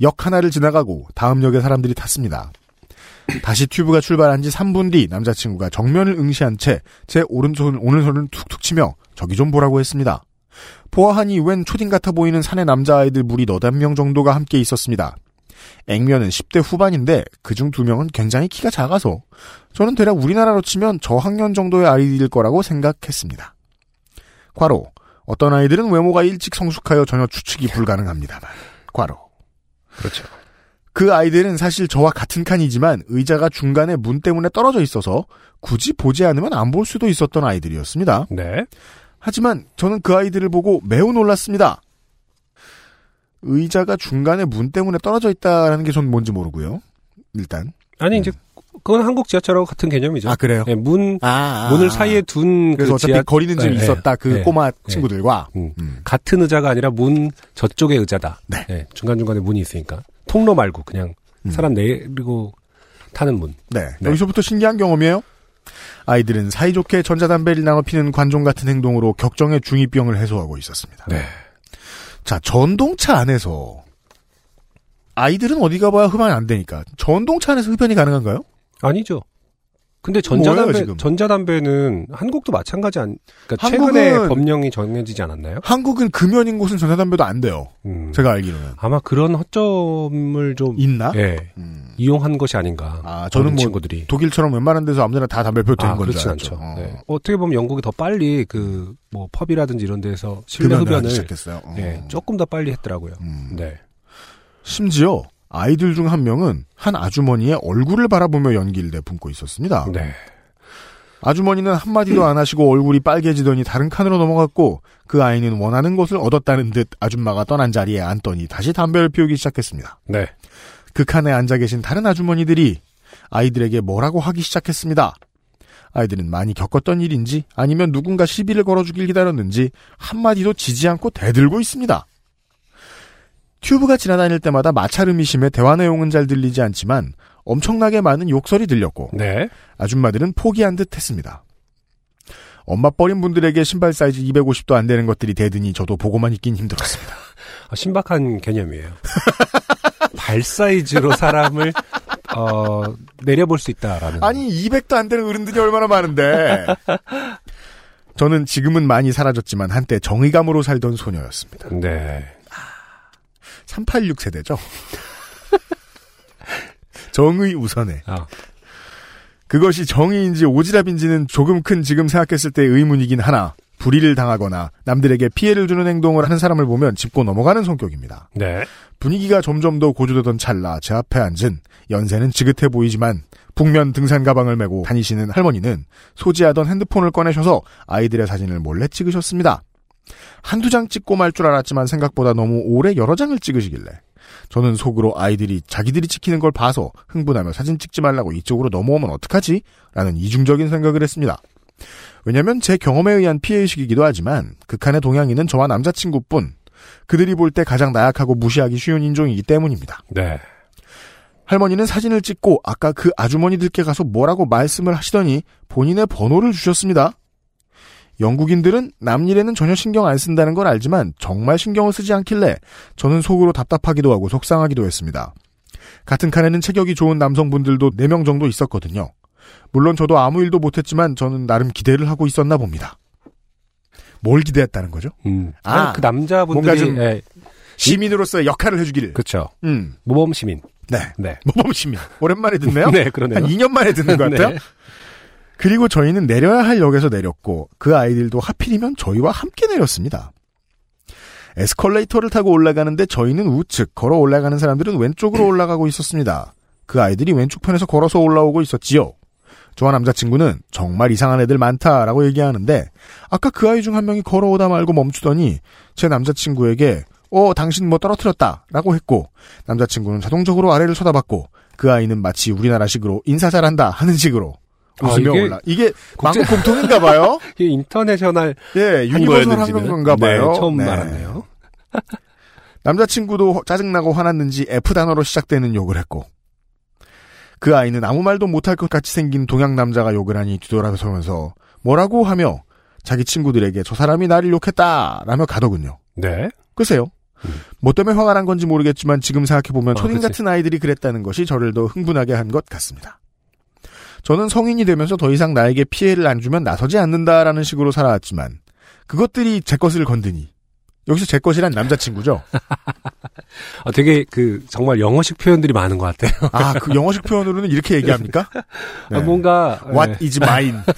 S1: 역 하나를 지나가고 다음 역에 사람들이 탔습니다. 다시 튜브가 출발한 지 3분 뒤 남자친구가 정면을 응시한 채 제 오른손, 오른손을 툭툭 치며 저기 좀 보라고 했습니다. 보아하니 웬 초딩 같아 보이는 사내 남자아이들 무리 너댓 명 정도가 함께 있었습니다. 액면은 10대 후반인데 그중 두 명은 굉장히 키가 작아서 저는 대략 우리나라로 치면 저학년 정도의 아이들일 거라고 생각했습니다. 과로 어떤 아이들은 외모가 일찍 성숙하여 전혀 추측이 불가능합니다만 과로
S2: 그렇죠.
S1: 그 아이들은 사실 저와 같은 칸이지만 의자가 중간에 문 때문에 떨어져 있어서 굳이 보지 않으면 안 볼 수도 있었던 아이들이었습니다.
S2: 네.
S1: 하지만 저는 그 아이들을 보고 매우 놀랐습니다. 의자가 중간에 문 때문에 떨어져 있다라는 게 전 뭔지 모르고요. 일단
S2: 아니 이제 그건 한국 지하철하고 같은 개념이죠.
S1: 아 그래요?
S2: 예, 문
S1: 아, 아,
S2: 문을
S1: 아.
S2: 사이에 둔
S1: 그래서
S2: 그
S1: 어차피
S2: 지하
S1: 거리는 좀
S2: 예,
S1: 있었다 그
S2: 예,
S1: 꼬마
S2: 예.
S1: 친구들과
S2: 음.
S1: 음.
S2: 같은 의자가 아니라 문 저쪽의 의자다.
S1: 네.
S2: 예, 중간 중간에 문이 있으니까. 통로 말고 그냥
S1: 음.
S2: 사람 내리고 타는 문.
S1: 네.
S2: 네.
S1: 여기서부터 신기한 경험이에요. 아이들은 사이좋게 전자담배를 나눠 피는 관종 같은 행동으로 격정의 중이병을 해소하고 있었습니다.
S2: 네.
S1: 자, 전동차 안에서 아이들은 어디 가봐야 흡연이 안 되니까 전동차 안에서 흡연이 가능한가요?
S2: 아니죠. 근데
S1: 뭐예요,
S2: 전자담배,
S1: 지금?
S2: 전자담배는 한국도 마찬가지 안, 그러니까 최근에 법령이 정해지지 않았나요?
S1: 한국은 금연인 곳은 전자담배도 안 돼요.
S2: 음.
S1: 제가 알기로는
S2: 아마 그런 허점을 좀,
S1: 있나?
S2: 예,
S1: 음.
S2: 이용한 것이 아닌가.
S1: 아, 저는 뭐
S2: 친구들이.
S1: 독일처럼 웬만한 데서 아무데나 다 담배 피워도 되는
S2: 아,
S1: 건줄
S2: 그렇진
S1: 알았죠.
S2: 않죠.
S1: 어.
S2: 네. 어떻게 보면 영국이 더 빨리 그, 뭐, 펍이라든지 이런 데서 실내 흡연을,
S1: 시작했어요. 어.
S2: 예, 조금 더 빨리 했더라고요.
S1: 음.
S2: 네.
S1: 심지어 아이들 중 한 명은 한 아주머니의 얼굴을 바라보며 연기를 내뿜고 있었습니다.
S2: 네.
S1: 아주머니는 한마디도 안 하시고 얼굴이 빨개지더니 다른 칸으로 넘어갔고 그 아이는 원하는 것을 얻었다는 듯 아줌마가 떠난 자리에 앉더니 다시 담배를 피우기 시작했습니다.
S2: 네.
S1: 그 칸에 앉아 계신 다른 아주머니들이 아이들에게 뭐라고 하기 시작했습니다. 아이들은 많이 겪었던 일인지 아니면 누군가 시비를 걸어주길 기다렸는지 한마디도 지지 않고 대들고 있습니다. 튜브가 지나다닐 때마다 마찰음이 심해 대화 내용은 잘 들리지 않지만 엄청나게 많은 욕설이 들렸고
S2: 네.
S1: 아줌마들은 포기한 듯 했습니다. 엄마 뻘인 분들에게 신발 사이즈 250도 안 되는 것들이 대드니 저도 보고만 있긴 힘들었습니다.
S2: 아, 신박한 개념이에요. 발 사이즈로 사람을, 어, 내려볼 수 있다라는.
S1: 아니 200도 안 되는 어른들이 얼마나 많은데. 저는 지금은 많이 사라졌지만 한때 정의감으로 살던 소녀였습니다.
S2: 네.
S1: 386 세대죠. 정의 우선에.
S2: 아,
S1: 그것이 정의인지 오지랖인지는 조금 큰 지금 생각했을 때 의문이긴 하나 불의를 당하거나 남들에게 피해를 주는 행동을 하는 사람을 보면 짚고 넘어가는 성격입니다.
S2: 네.
S1: 분위기가 점점 더 고조되던 찰나 제 앞에 앉은 연세는 지긋해 보이지만 북면 등산 가방을 메고 다니시는 할머니는 소지하던 핸드폰을 꺼내셔서 아이들의 사진을 몰래 찍으셨습니다. 한두 장 찍고 말 줄 알았지만 생각보다 너무 오래 여러 장을 찍으시길래 저는 속으로 아이들이 자기들이 찍히는 걸 봐서 흥분하며 사진 찍지 말라고 이쪽으로 넘어오면 어떡하지? 라는 이중적인 생각을 했습니다. 왜냐면 제 경험에 의한 피해의식이기도 하지만 극한의 동양인은 저와 남자친구뿐 그들이 볼 때 가장 나약하고 무시하기 쉬운 인종이기 때문입니다.
S2: 네.
S1: 할머니는 사진을 찍고 아까 그 아주머니들께 가서 뭐라고 말씀을 하시더니 본인의 번호를 주셨습니다. 영국인들은 남 일에는 전혀 신경 안 쓴다는 걸 알지만 정말 신경을 쓰지 않길래 저는 속으로 답답하기도 하고 속상하기도 했습니다. 같은 칸에는 체격이 좋은 남성분들도 4명 정도 있었거든요. 물론 저도 아무 일도 못했지만 저는 나름 기대를 하고 있었나 봅니다. 뭘 기대했다는 거죠?
S2: 음.
S1: 아,
S2: 아, 그 남자분들이,
S1: 뭔가 좀-
S2: 예,
S1: 시민으로서의 역할을 해주기를.
S2: 그쵸.
S1: 음,
S2: 모범 시민.
S1: 네.
S2: 네.
S1: 모범 시민. 오랜만에 듣네요.
S2: 네, 그러네요.
S1: 한 2년 만에 듣는 것 같아요.
S2: 네.
S1: 그리고 저희는 내려야 할 역에서 내렸고 그 아이들도 하필이면 저희와 함께 내렸습니다. 에스컬레이터를 타고 올라가는데 저희는 우측, 걸어 올라가는 사람들은 왼쪽으로 올라가고 있었습니다. 그 아이들이 왼쪽 편에서 걸어서 올라오고 있었지요. 저와 남자친구는 정말 이상한 애들 많다라고 얘기하는데 아까 그 아이 중 한 명이 걸어오다 말고 멈추더니 제 남자친구에게 어 당신 뭐 떨어뜨렸다 라고 했고 남자친구는 자동적으로 아래를 쳐다봤고 그 아이는 마치 우리나라식으로 인사 잘한다 하는 식으로
S2: 아,
S1: 웃으며
S2: 이게
S1: 올라 이게
S2: 국제-
S1: 만국 공통인가 봐요
S2: 이게 international 예한
S1: universal
S2: 거였는지는
S1: 한건가 봐요
S2: 네, 처음
S1: 네.
S2: 알았네요.
S1: 남자친구도 짜증나고 화났는지 F 단어로 시작되는 욕을 했고 그 아이는 아무 말도 못할 것 같이 생긴 동양 남자가 욕을 하니 뒤돌아서면서 뭐라고 하며 자기 친구들에게 저 사람이 나를 욕했다라며 가더군요.
S2: 네.
S1: 글쎄요. 뭐 때문에 화가 난 건지 모르겠지만 지금 생각해보면
S2: 아,
S1: 초딩. 같은 아이들이 그랬다는 것이 저를 더 흥분하게 한 것 같습니다. 저는 성인이 되면서 더 이상 나에게 피해를 안 주면 나서지 않는다라는 식으로 살아왔지만 그것들이 제 것을 건드니 여기서 제 것이란 남자친구죠.
S2: 아, 되게 그 정말 영어식 표현들이 많은 것 같아요.
S1: 아, 그 영어식 표현으로는 이렇게 얘기합니까? 네.
S2: 아, 뭔가
S1: What
S2: 네.
S1: is mine?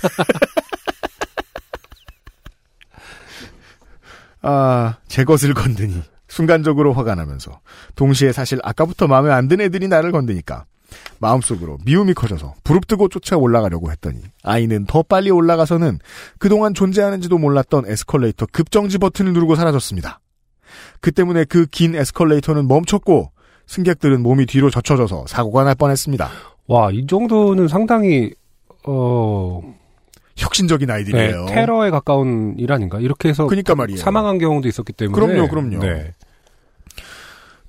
S1: 아, 제 것을 건드니 순간적으로 화가 나면서 동시에 사실 아까부터 마음에 안 든 애들이 나를 건드니까 마음속으로 미움이 커져서 부릅뜨고 쫓아 올라가려고 했더니 아이는 더 빨리 올라가서는 그동안 존재하는지도 몰랐던 에스컬레이터 급정지 버튼을 누르고 사라졌습니다. 그 때문에 그 긴 에스컬레이터는 멈췄고 승객들은 몸이 뒤로 젖혀져서 사고가 날 뻔했습니다.
S2: 와, 이 정도는 상당히, 어,
S1: 혁신적인
S2: 네,
S1: 아이들이에요.
S2: 테러에 가까운 일 아닌가? 이렇게 해서
S1: 그러니까 말이에요.
S2: 사망한 경우도 있었기 때문에.
S1: 그럼요, 그럼요.
S2: 네.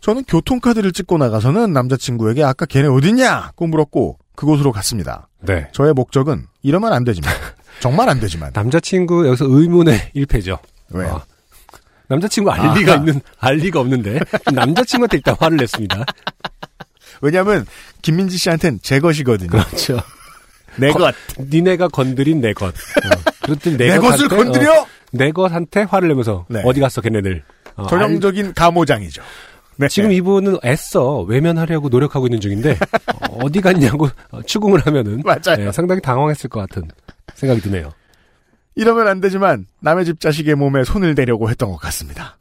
S1: 저는 교통카드를 찍고 나가서는 남자친구에게 아까 걔네 어딨냐고 물었고 그곳으로 갔습니다.
S2: 네.
S1: 저의 목적은 이러면 안 되지만 정말 안 되지만
S2: 남자친구 여기서 의문의 1패죠.
S1: 왜요?
S2: 아, 남자친구 알 리가
S1: 아하.
S2: 있는, 알 리가 없는데. 남자친구한테 일단 화를 냈습니다.
S1: 왜냐하면 김민지 씨한테는 제 것이거든요.
S2: 그렇죠.
S1: 내 것,
S2: 니네가 건드린 내 것. 어. 그랬더니 내,
S1: 내 것을
S2: 것한테,
S1: 건드려
S2: 어, 내 것한테 화를 내면서
S1: 네.
S2: 어디 갔어 걔네들. 어, 알-
S1: 전형적인 가모장이죠. 네.
S2: 지금 이분은 애써 외면하려고 노력하고 있는 중인데 어, 어디 갔냐고 어, 추궁을 하면은
S1: 맞아요.
S2: 네, 상당히 당황했을 것 같은 생각이 드네요.
S1: 이러면 안 되지만 남의 집 자식의 몸에 손을 대려고 했던 것 같습니다.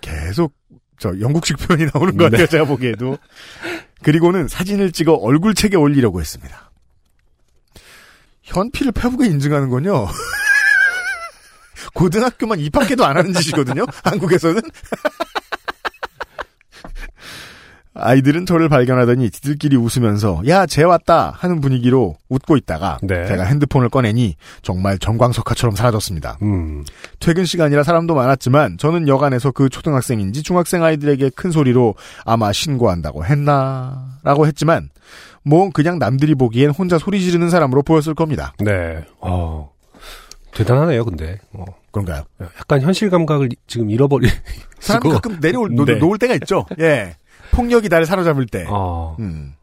S1: 계속 저 영국식 표현이 나오는 것 같아요. 제가 보기에도. 그리고는 사진을 찍어 얼굴책에 올리려고 했습니다. 현피를 페북에 인증하는 건요. 고등학교만 입학해도 안 하는 짓이거든요. 한국에서는. 아이들은 저를 발견하더니 지들끼리 웃으면서 야, 쟤 왔다 하는 분위기로 웃고 있다가
S2: 네.
S1: 제가 핸드폰을 꺼내니 정말 정광석화처럼 사라졌습니다.
S2: 음,
S1: 퇴근 시간이라 사람도 많았지만 저는 여간에서 그 초등학생인지 중학생 아이들에게 큰 소리로 아마 신고한다고 했나 라고 했지만 뭐 그냥 남들이 보기엔 혼자 소리 지르는 사람으로 보였을 겁니다.
S2: 네. 어, 대단하네요, 근데. 어,
S1: 그런가요?
S2: 약간 현실 감각을 지금 잃어버리.
S1: 사람이 가끔 내려올 놓,
S2: 네.
S1: 놓을 때가 있죠. 예. 폭력이 나를 사로잡을 때.
S2: 어,
S1: 음.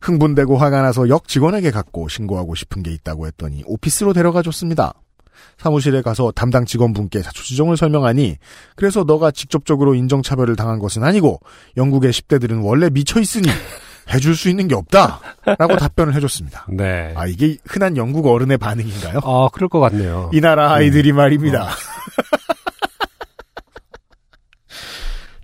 S1: 흥분되고 화가 나서 역 직원에게 갖고 신고하고 싶은 게 있다고 했더니 오피스로 데려가 줬습니다. 사무실에 가서 담당 직원분께 자초 지종을 설명하니 그래서 너가 직접적으로 인정차별을 당한 것은 아니고 영국의 10대들은 원래 미쳐 있으니 해줄 수 있는 게 없다 라고 답변을 해줬습니다.
S2: 네.
S1: 아 이게 흔한 영국 어른의 반응인가요?
S2: 아, 그럴 것 같네요.
S1: 이 나라 아이들이 말입니다.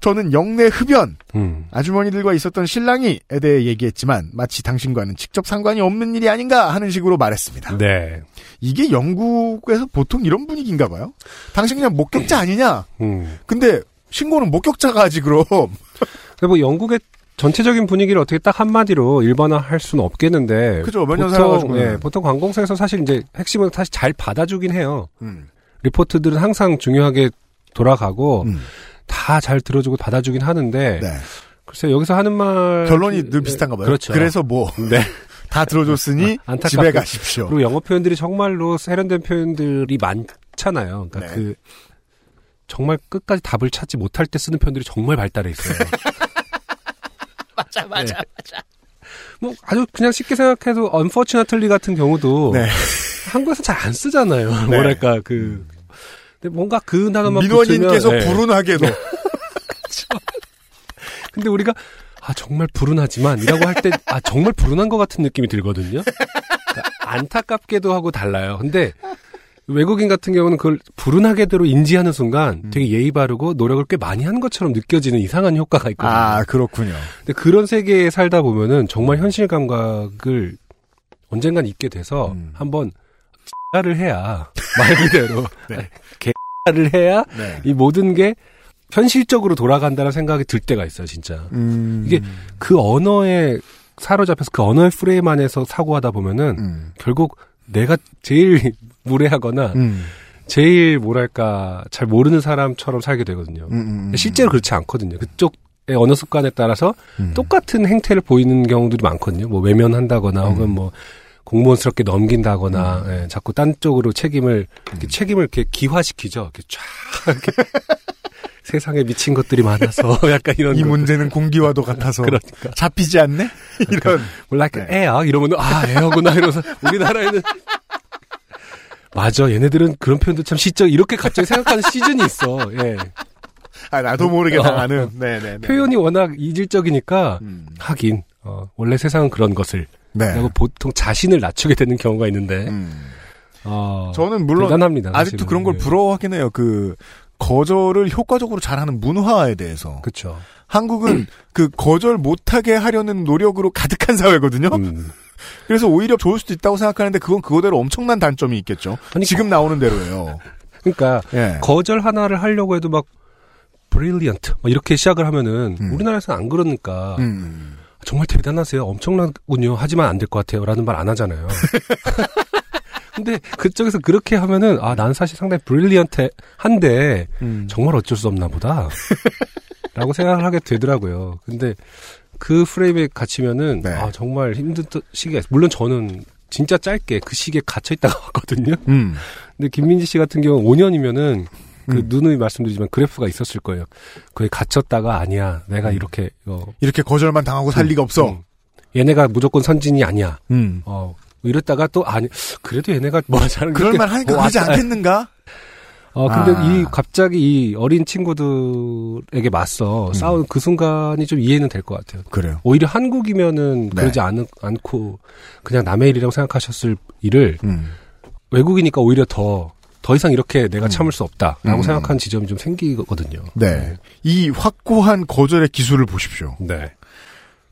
S1: 저는 영내 흡연
S2: 음,
S1: 아주머니들과 있었던 신랑이에 대해 얘기했지만 마치 당신과는 직접 상관이 없는 일이 아닌가 하는 식으로 말했습니다.
S2: 네.
S1: 이게 영국에서 보통 이런 분위기인가 봐요. 당신 그냥 목격자 아니냐?
S2: 음.
S1: 근데 신고는 목격자가 하지 그럼.
S2: 뭐 영국의 전체적인 분위기를 어떻게 딱 한마디로 일반화할 수는 없겠는데.
S1: 그죠, 몇년
S2: 보통,
S1: 살아가지고는.
S2: 예, 보통 관공서에서 사실 이제 핵심은 사실 잘 받아주긴 해요.
S1: 음.
S2: 리포트들은 항상 중요하게 돌아가고
S1: 음.
S2: 다 잘 들어주고 받아주긴 하는데
S1: 네.
S2: 글쎄 여기서 하는 말
S1: 결론이 늘 비슷한가 봐요.
S2: 그렇죠.
S1: 그래서 뭐 다
S2: 네.
S1: 들어줬으니
S2: 안타깝게.
S1: 집에 가십시오.
S2: 그리고 영어 표현들이 정말로 세련된 표현들이 많잖아요. 그러니까
S1: 네.
S2: 그 정말 끝까지 답을 찾지 못할 때 쓰는 표현들이 정말 발달해 있어요. 맞아, 맞아, 맞아. 뭐 아주 그냥 쉽게 생각해도 unfortunately 같은 경우도
S1: 네.
S2: 한국에서 잘 안 쓰잖아요.
S1: 네.
S2: 뭐랄까 그 근데 뭔가 그 단어만
S1: 민원인께서
S2: 네.
S1: 불운하게도
S2: 근데 우리가 아 정말 불운하지만이라고 할 때 아 정말 불운한 것 같은 느낌이 들거든요. 그러니까 안타깝게도 하고 달라요. 근데 외국인 같은 경우는 그걸 불운하게대로 인지하는 순간
S1: 음.
S2: 되게 예의 바르고 노력을 꽤 많이 한 것처럼 느껴지는 이상한 효과가 있거든요.
S1: 아 그렇군요.
S2: 근데 그런 세계에 살다 보면은 정말 현실 감각을 언젠간 잊게 돼서
S1: 음.
S2: 한번 를 해야 말 그대로
S1: 네.
S2: 개를 해야
S1: 네.
S2: 이 모든 게 현실적으로 돌아간다는 생각이 들 때가 있어요, 진짜.
S1: 음.
S2: 이게 그 언어에 사로잡혀서 그 언어의 프레임 안에서 사고하다 보면은
S1: 음.
S2: 결국 내가 제일 무례하거나
S1: 음.
S2: 제일 뭐랄까 잘 모르는 사람처럼 살게 되거든요.
S1: 음, 음, 음.
S2: 실제로 그렇지 않거든요. 그쪽 의 언어 습관에 따라서
S1: 음.
S2: 똑같은 행태를 보이는 경우들이 많거든요. 뭐 외면한다거나
S1: 음.
S2: 혹은 뭐 공무원스럽게 넘긴다거나 예, 자꾸 딴 쪽으로 책임을 이렇게 책임을 이렇게 기화시키죠. 이렇게 쫙 이렇게 세상에 미친 것들이 많아서 약간 이런
S1: 이
S2: 것들.
S1: 문제는 공기와도 같아서
S2: 그러니까
S1: 잡히지 않네? 이런
S2: 몰라
S1: 네.
S2: 에야 이러면 아 에어구나 이러면서 우리나라에는 맞아 얘네들은 그런 표현도 참 시적 이렇게 갑자기 생각하는 시즌이 있어. 예.
S1: 아 나도 모르게
S2: 어.
S1: 당하는 네네
S2: 표현이 워낙 이질적이니까
S1: 음.
S2: 하긴 어, 원래 세상은 그런 것을
S1: 네.
S2: 라고 보통 자신을 낮추게 되는 경우가 있는데
S1: 음.
S2: 어,
S1: 저는 물론
S2: 대단합니다.
S1: 아직도
S2: 사실은.
S1: 그런 걸
S2: 예.
S1: 부러워하긴 해요. 그 거절을 효과적으로 잘하는 문화에 대해서
S2: 그렇죠.
S1: 한국은 그 거절 못하게 하려는 노력으로 가득한 사회거든요.
S2: 음.
S1: 그래서 오히려 좋을 수도 있다고 생각하는데 그건 그거대로 엄청난 단점이 있겠죠.
S2: 아니,
S1: 지금 나오는 대로예요.
S2: 그러니까
S1: 예.
S2: 거절 하나를 하려고 해도 막막 이렇게 시작을 하면은
S1: 음.
S2: 우리나라에서는 안 그러니까
S1: 음.
S2: 정말 대단하세요. 엄청나군요. 하지만 안 될 것 같아요. 라는 말 안 하잖아요. 근데 그쪽에서 그렇게 하면은 아, 난 사실 상당히 brilliant 한데
S1: 음.
S2: 정말 어쩔 수 없나 보다. 라고 생각을 하게 되더라고요. 근데 그 프레임에 갇히면은
S1: 네.
S2: 아, 정말 힘든 시기가. 물론 저는 진짜 짧게 그 시기에 갇혀 있다가 왔거든요.
S1: 음.
S2: 근데 김민지 씨 같은 경우는 5년이면은 그
S1: 음.
S2: 누누이 말씀드리지만 그래프가 있었을 거예요. 거기 갇혔다가 아니야. 내가 이렇게 어,
S1: 이렇게 거절만 당하고 살 리가 없어.
S2: 음. 얘네가 무조건 선진이 아니야.
S1: 음.
S2: 어, 이랬다가 또 아니 그래도 얘네가 뭐 잘하는
S1: 그럴 게만 하니까
S2: 어,
S1: 그러지
S2: 왔다.
S1: 않겠는가?
S2: 어 근데
S1: 아.
S2: 이 갑자기 이 어린 친구들에게 맞서
S1: 음.
S2: 싸우는 그 순간이 좀 이해는 될 것 같아요.
S1: 그래요.
S2: 오히려 한국이면은
S1: 네.
S2: 그러지 않, 않고 그냥 남의 일이라고 생각하셨을 일을
S1: 음.
S2: 외국이니까 오히려 더, 더 이상 이렇게 내가
S1: 음.
S2: 참을 수 없다라고
S1: 음.
S2: 생각하는 지점이 좀 생기거든요.
S1: 네. 이 확고한 거절의 기술을 보십시오.
S2: 네.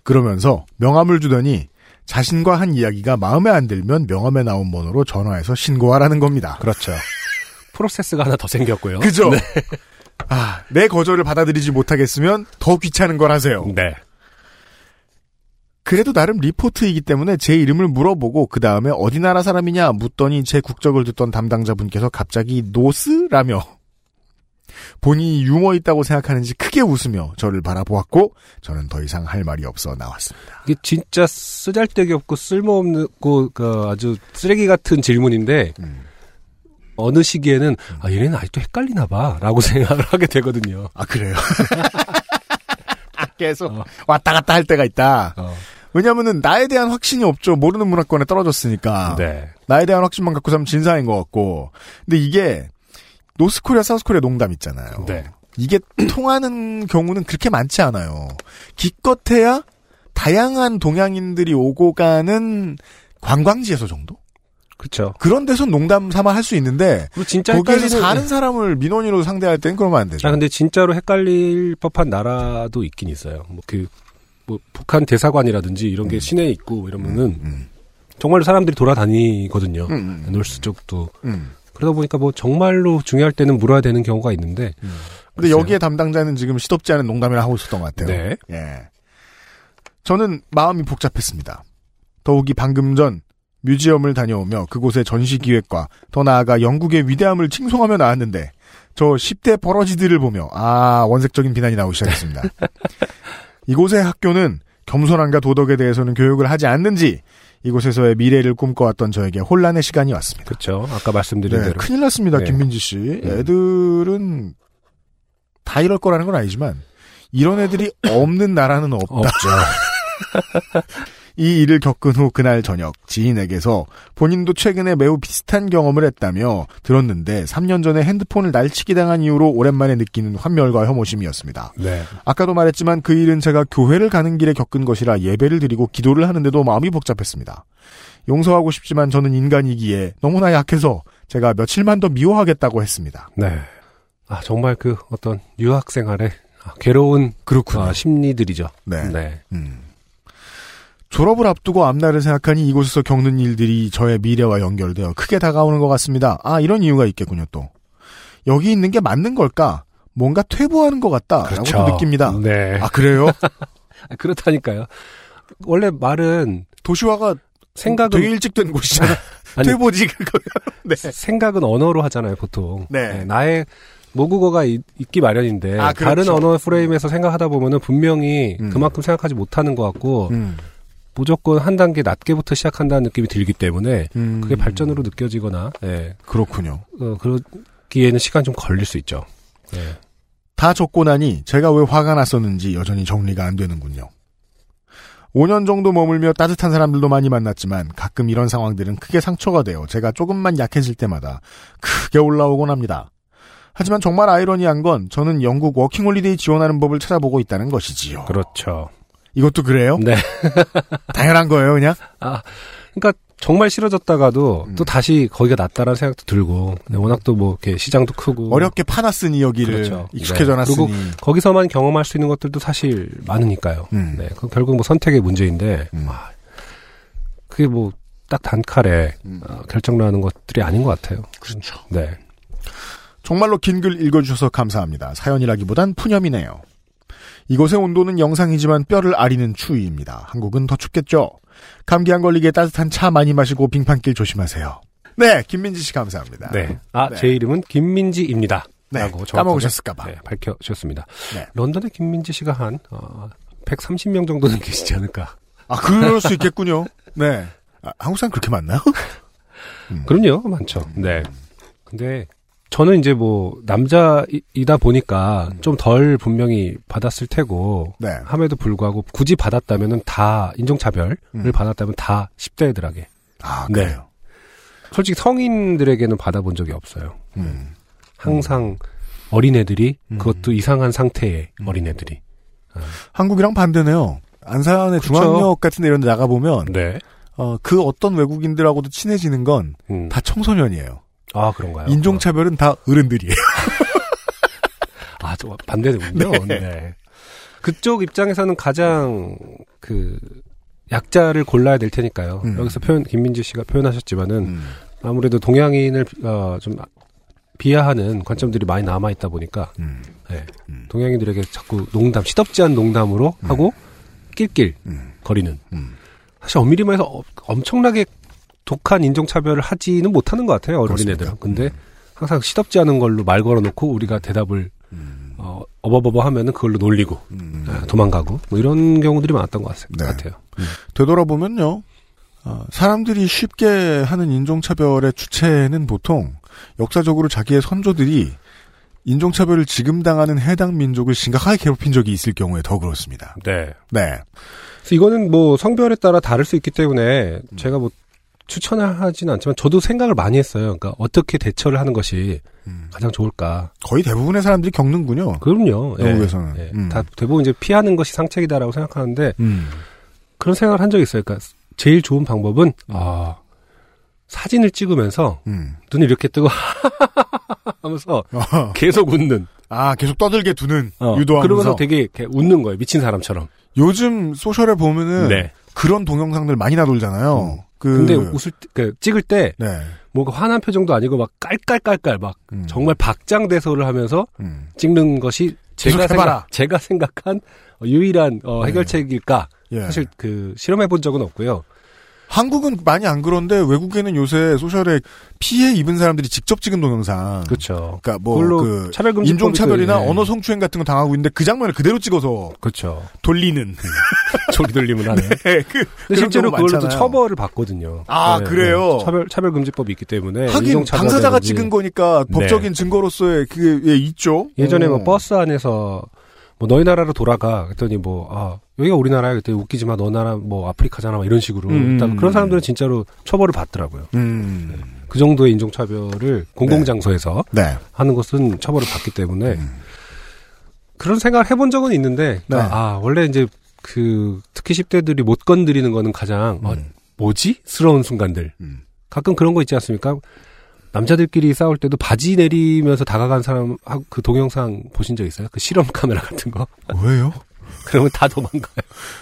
S1: 그러면서 명함을 주더니 자신과 한 이야기가 마음에 안 들면 명함에 나온 번호로 전화해서 신고하라는 겁니다.
S2: 그렇죠. 프로세스가 하나 더 생겼고요.
S1: 그죠?
S2: 네.
S1: 아, 내 거절을 받아들이지 못하겠으면 더 귀찮은 걸 하세요.
S2: 네.
S1: 그래도 나름 리포트이기 때문에 제 이름을 물어보고 그 다음에 어디 나라 사람이냐 묻더니 제 국적을 듣던 담당자분께서 갑자기 노스라며 본인이 유머 있다고 생각하는지 크게 웃으며 저를 바라보았고 저는 더 이상 할 말이 없어 나왔습니다.
S2: 이게 진짜 쓰잘데기 없고 쓸모없고 그 아주 쓰레기 같은 질문인데
S1: 음.
S2: 어느 시기에는 아 얘네는 아직도 헷갈리나 봐라고 생각을 하게 되거든요.
S1: 아 그래요? 계속
S2: 어.
S1: 왔다 갔다 할 때가 있다.
S2: 어.
S1: 왜냐하면은 나에 대한 확신이 없죠. 모르는 문화권에 떨어졌으니까.
S2: 네.
S1: 나에 대한 확신만 갖고 살면 진상인 것 같고. 근데 이게 노스코리아, 사우스코리아 농담 있잖아요.
S2: 네.
S1: 이게 통하는 경우는 그렇게 많지 않아요. 기껏해야 다양한 동양인들이 오고 가는 관광지에서 정도?
S2: 그렇죠.
S1: 그런 데서 농담 삼아 할 수 있는데
S2: 진짜
S1: 거기에서
S2: 헷갈리는
S1: 사는 사람을 민원인으로 상대할 땐 그러면 안 되죠.
S2: 아 근데 진짜로 헷갈릴 법한 나라도 있긴 있어요. 뭐 그 뭐 북한 대사관이라든지 이런 게
S1: 음.
S2: 시내에 있고 이러면은
S1: 음,
S2: 정말로 사람들이 돌아다니거든요.
S1: 음, 음,
S2: 놀스 쪽도
S1: 음.
S2: 그러다 보니까 뭐 정말로 중요할 때는 물어야 되는 경우가 있는데
S1: 근데
S2: 글쎄요.
S1: 여기에 담당자는 지금 시덥지 않은 농담을 하고 있었던 것 같아요.
S2: 네.
S1: 예. 저는 마음이 복잡했습니다. 더욱이 방금 전 museum을 다녀오며 그곳의 전시기획과 더 나아가 영국의 위대함을 칭송하며 나왔는데 저 10대 버러지들을 보며 아 원색적인 비난이 나오기 시작했습니다. 이곳의 학교는 겸손함과 도덕에 대해서는 교육을 하지 않는지 이곳에서의 미래를 꿈꿔왔던 저에게 혼란의 시간이 왔습니다.
S2: 그렇죠. 아까 말씀드린
S1: 네,
S2: 대로
S1: 큰일 났습니다,
S2: 네.
S1: 김민지 씨. 애들은 다 이럴 거라는 건 아니지만 이런 애들이 없는 나라는 없다.
S2: 없죠.
S1: 이 일을 겪은 후 그날 저녁 지인에게서 본인도 최근에 매우 비슷한 경험을 했다며 들었는데 3년 전에 핸드폰을 날치기 당한 이후로 오랜만에 느끼는 환멸과 혐오심이었습니다.
S2: 네.
S1: 아까도 말했지만 그 일은 제가 교회를 가는 길에 겪은 것이라 예배를 드리고 기도를 하는데도 마음이 복잡했습니다. 용서하고 싶지만 저는 인간이기에 너무나 약해서 제가 며칠만 더 미워하겠다고 했습니다.
S2: 네. 아 정말 그 어떤 유학 생활의 아, 괴로운
S1: 그렇군요.
S2: 아, 심리들이죠.
S1: 네.
S2: 네.
S1: 음. 졸업을 앞두고 앞날을 생각하니 이곳에서 겪는 일들이 저의 미래와 연결되어 크게 다가오는 것 같습니다. 아, 이런 이유가 있겠군요, 또. 여기 있는 게 맞는 걸까? 뭔가 퇴보하는 것 같다.
S2: 그렇죠.
S1: 라고 느낍니다.
S2: 네.
S1: 아, 그래요?
S2: 아, 그렇다니까요. 원래 말은
S1: 도시화가
S2: 생각은
S1: 되게 일찍 된 곳이잖아.
S2: 아니,
S1: 퇴보지, 그거. 네.
S2: 생각은 언어로 하잖아요, 보통.
S1: 네.
S2: 나의 모국어가 있, 기 마련인데
S1: 아,
S2: 다른
S1: 그렇죠.
S2: 언어 프레임에서 생각하다 보면은 분명히
S1: 음.
S2: 그만큼 생각하지 못하는 것 같고
S1: 음.
S2: 무조건 한 단계 낮게부터 시작한다는 느낌이 들기 때문에
S1: 음.
S2: 그게 발전으로 느껴지거나 예.
S1: 그렇군요.
S2: 어, 그러기에는 시간 좀 걸릴 수 있죠. 예.
S1: 다 적고 나니 제가 왜 화가 났었는지 여전히 정리가 안 되는군요. 5년 정도 머물며 따뜻한 사람들도 많이 만났지만 가끔 이런 상황들은 크게 상처가 되어 제가 조금만 약해질 때마다 크게 올라오곤 합니다. 하지만 정말 아이러니한 건 저는 영국 워킹홀리데이 지원하는 법을 찾아보고 있다는 것이지요.
S2: 그렇죠.
S1: 이것도 그래요?
S2: 네.
S1: 당연한 거예요, 그냥?
S2: 아, 그러니까 정말 싫어졌다가도
S1: 음.
S2: 또 다시 거기가 낫다라는 생각도 들고 근데 워낙 또 뭐 이렇게 시장도 크고
S1: 어렵게 파놨으니 여기를
S2: 그렇죠.
S1: 익숙해져
S2: 네.
S1: 놨으니.
S2: 그리고 거기서만 경험할 수 있는 것들도 사실 많으니까요.
S1: 음.
S2: 네, 그 결국 뭐 선택의 문제인데
S1: 음.
S2: 아, 그게 뭐 딱 단칼에
S1: 음.
S2: 어, 결정나는 것들이 아닌 것 같아요.
S1: 그렇죠.
S2: 네,
S1: 정말로 긴 글 읽어주셔서 감사합니다. 사연이라기보단 푸념이네요. 이곳의 온도는 영상이지만 뼈를 아리는 추위입니다. 한국은 더 춥겠죠. 감기 안 걸리게 따뜻한 차 많이 마시고 빙판길 조심하세요. 네, 김민지 씨 감사합니다.
S2: 네. 아,
S1: 네.
S2: 제 이름은 김민지입니다.
S1: 네,
S2: 라고
S1: 까먹으셨을까봐.
S2: 네, 밝혀주셨습니다.
S1: 네.
S2: 런던의 김민지 씨가 한, 어, 130명 정도는 계시지 않을까.
S1: 아, 그럴 수 있겠군요. 네. 아, 한국 사람 그렇게 많나요?
S2: 그럼요, 많죠. 네. 근데, 저는 이제 뭐, 남자이다 보니까 좀덜 분명히 받았을 테고,
S1: 네.
S2: 함에도 불구하고 굳이 받았다면은 다, 인종차별을
S1: 음.
S2: 받았다면 다 10대들에게.
S1: 아,
S2: 네.
S1: 그래요.
S2: 솔직히 성인들에게는 받아본 적이 없어요.
S1: 음.
S2: 항상 어린애들이,
S1: 음.
S2: 그것도 이상한 상태의 어린애들이.
S1: 한국이랑 반대네요. 안산의
S2: 그쵸.
S1: 중앙역 같은 데 이런 데 나가보면,
S2: 네.
S1: 어, 그 어떤 외국인들하고도 친해지는 건다
S2: 음.
S1: 청소년이에요.
S2: 아, 그런가요?
S1: 인종차별은 다 어른들이에요.
S2: 아, 저 반대군요.
S1: 네.
S2: 네. 그쪽 입장에서는 가장 그 약자를 골라야 될 테니까요.
S1: 음.
S2: 여기서 표현 김민지 씨가 표현하셨지만은
S1: 음.
S2: 아무래도 동양인을 어, 좀 비하하는 관점들이 많이 남아 있다 보니까
S1: 음.
S2: 네.
S1: 음.
S2: 동양인들에게 자꾸 농담, 시덥지 않은 농담으로 하고 낄낄
S1: 음.
S2: 거리는
S1: 음.
S2: 사실 엄밀히 말해서 어- 엄청나게 독한 인종차별을 하지는 못하는 것 같아요 어린애들은. 근데 항상 시덥지 않은 걸로 말 걸어놓고 우리가 대답을
S1: 음.
S2: 어, 어버버버 하면은 그걸로 놀리고
S1: 음.
S2: 아, 도망가고 뭐 이런 경우들이 많았던 것 같-
S1: 네.
S2: 같아요.
S1: 되돌아보면요, 어, 사람들이 쉽게 하는 인종차별의 주체는 보통 역사적으로 자기의 선조들이 인종차별을 지금 당하는 해당 민족을 심각하게 괴롭힌 적이 있을 경우에 더 그렇습니다.
S2: 네.
S1: 네.
S2: 그래서 이거는 뭐 성별에 따라 다를 수 있기 때문에
S1: 음.
S2: 제가 뭐 추천을 하지는 않지만 저도 생각을 많이 했어요. 그러니까 어떻게 대처를 하는 것이
S1: 음.
S2: 가장 좋을까.
S1: 거의 대부분의 사람들이 겪는군요.
S2: 그럼요. 예.
S1: 영국에서는.
S2: 예.
S1: 음.
S2: 다 대부분 이제 피하는 것이 상책이다라고 생각하는데
S1: 음.
S2: 그런 생각을 한 적이 있어요. 그러니까 제일 좋은 방법은 아 사진을 찍으면서
S1: 음.
S2: 눈을 이렇게 뜨고 하면서
S1: 어허.
S2: 계속 웃는.
S1: 아, 계속 떠들게 두는,
S2: 어,
S1: 유도하면서.
S2: 그러면서 되게 이렇게 웃는 거예요. 미친 사람처럼.
S1: 요즘 소셜에 보면은
S2: 네.
S1: 그런 동영상들 많이 나돌잖아요. 그
S2: 근데 웃을 때, 그 찍을 때
S1: 네.
S2: 뭔가 화난 표정도 아니고 막 깔깔깔깔 막
S1: 음.
S2: 정말 박장대소를 하면서
S1: 음.
S2: 찍는 것이 제가. 생각, 제가 생각한 어, 유일한 어,
S1: 네.
S2: 해결책일까?
S1: 예.
S2: 사실 그 실험해 본 적은 없고요.
S1: 한국은 많이 안 그런데 외국에는 요새 소셜에 피해 입은 사람들이 직접 찍은 동영상.
S2: 그렇죠.
S1: 그러니까
S2: 뭐그 차별금지법이
S1: 인종 차별이나
S2: 또, 예.
S1: 언어 성추행 같은 거 당하고 있는데 그 장면을 그대로 찍어서
S2: 그렇죠.
S1: 돌리는.
S2: 소리 들리면 하네.
S1: 네, 그,
S2: 근데 실제로 그걸로 도. 처벌을 받거든요.
S1: 아, 그래요?
S2: 차별 차별 금지법이 있기 때문에
S1: 하긴 당사자가 찍은 거니까
S2: 네.
S1: 법적인 증거로서의 그게 예, 있죠.
S2: 예전에 뭐
S1: 어.
S2: 버스 안에서 뭐 너희 나라로 돌아가 그랬더니 뭐 아 여기가 우리나라야 그때 웃기지 마너 나라 뭐 아프리카잖아 막 이런 식으로
S1: 음.
S2: 일단 그런 사람들은 진짜로 처벌을 받더라고요.
S1: 음.
S2: 그 정도의 인종차별을 공공장소에서
S1: 네.
S2: 하는 것은 처벌을 받기 때문에
S1: 음.
S2: 그런 생각을 해본 적은 있는데
S1: 네.
S2: 아 원래 이제 그 특히 10대들이 못 건드리는 거는 가장 어,
S1: 음.
S2: 뭐지? 스러운 순간들
S1: 음.
S2: 가끔 그런 거 있지 않습니까? 남자들끼리 싸울 때도 바지 내리면서 다가간 사람 그 동영상 보신 적 있어요? 그 실험 카메라 같은 거?
S1: 왜요?
S2: 그러면 다 도망가요.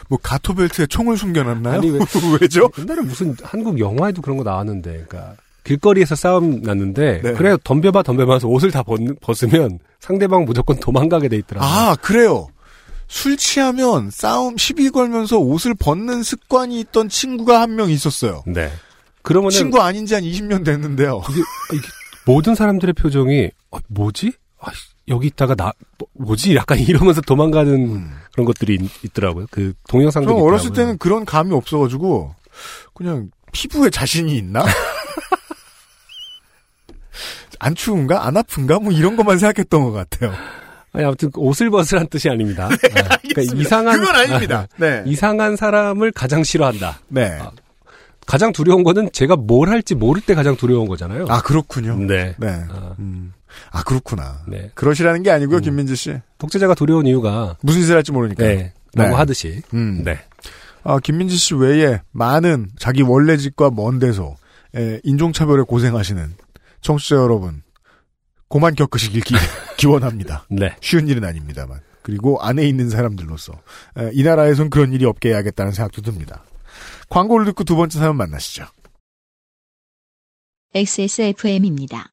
S1: 뭐 가토 벨트에 총을 숨겨놨나요?
S2: 아니, 왜-
S1: 왜죠?
S2: 옛날에 무슨 한국 영화에도 그런 거 나왔는데, 그러니까 길거리에서 싸움 났는데
S1: 네.
S2: 그래 덤벼봐 덤벼봐 해서 옷을 다 벗, 벗으면 상대방 무조건 도망가게 돼 있더라고요.
S1: 아, 그래요. 술 취하면 싸움 시비 걸면서 옷을 벗는 습관이 있던 친구가 한 명 있었어요.
S2: 네. 그러면은
S1: 친구 아닌 지 한 20년 됐는데요.
S2: 이게, 이게 모든 사람들의 표정이 어, 뭐지? 아, 여기 있다가 나 뭐, 지 약간 이러면서 도망가는
S1: 음.
S2: 그런 것들이 있, 더라고요그 동영상들이
S1: 저 어렸을. 때는 그런 감이 없어가지고 그냥 피부에 자신이 있나? 안 추운가? 안 아픈가? 뭐 이런 것만 생각했던 것 같아요.
S2: 아니, 아무튼 그 옷을 벗으란 뜻이 아닙니다. 아, 그러니까. 이상한
S1: 그건 아닙니다. 네.
S2: 이상한 사람을 가장 싫어한다.
S1: 네.
S2: 아, 가장 두려운 거는 제가 뭘 할지 모를 때 가장 두려운 거잖아요.
S1: 아, 그렇군요.
S2: 네.
S1: 네.
S2: 아,
S1: 음. 아, 그렇구나.
S2: 네.
S1: 그러시라는 게 아니고요,
S2: 음.
S1: 김민지 씨.
S2: 독재자가 두려운 이유가
S1: 무슨 짓을 할지 모르니까.
S2: 네. 라고
S1: 네.
S2: 하듯이.
S1: 음.
S2: 네.
S1: 아, 김민지 씨 외에 많은 자기 원래 집과 먼 데서 에, 인종차별에 고생하시는 청취자 여러분, 고만 겪으시길 기, 기원합니다.
S2: 네.
S1: 쉬운 일은 아닙니다만. 그리고 안에 있는 사람들로서 에, 이 나라에선 그런 일이 없게 해야겠다는 생각도 듭니다. 광고를 듣고 두 번째 사연 만나시죠.
S3: XSFM입니다.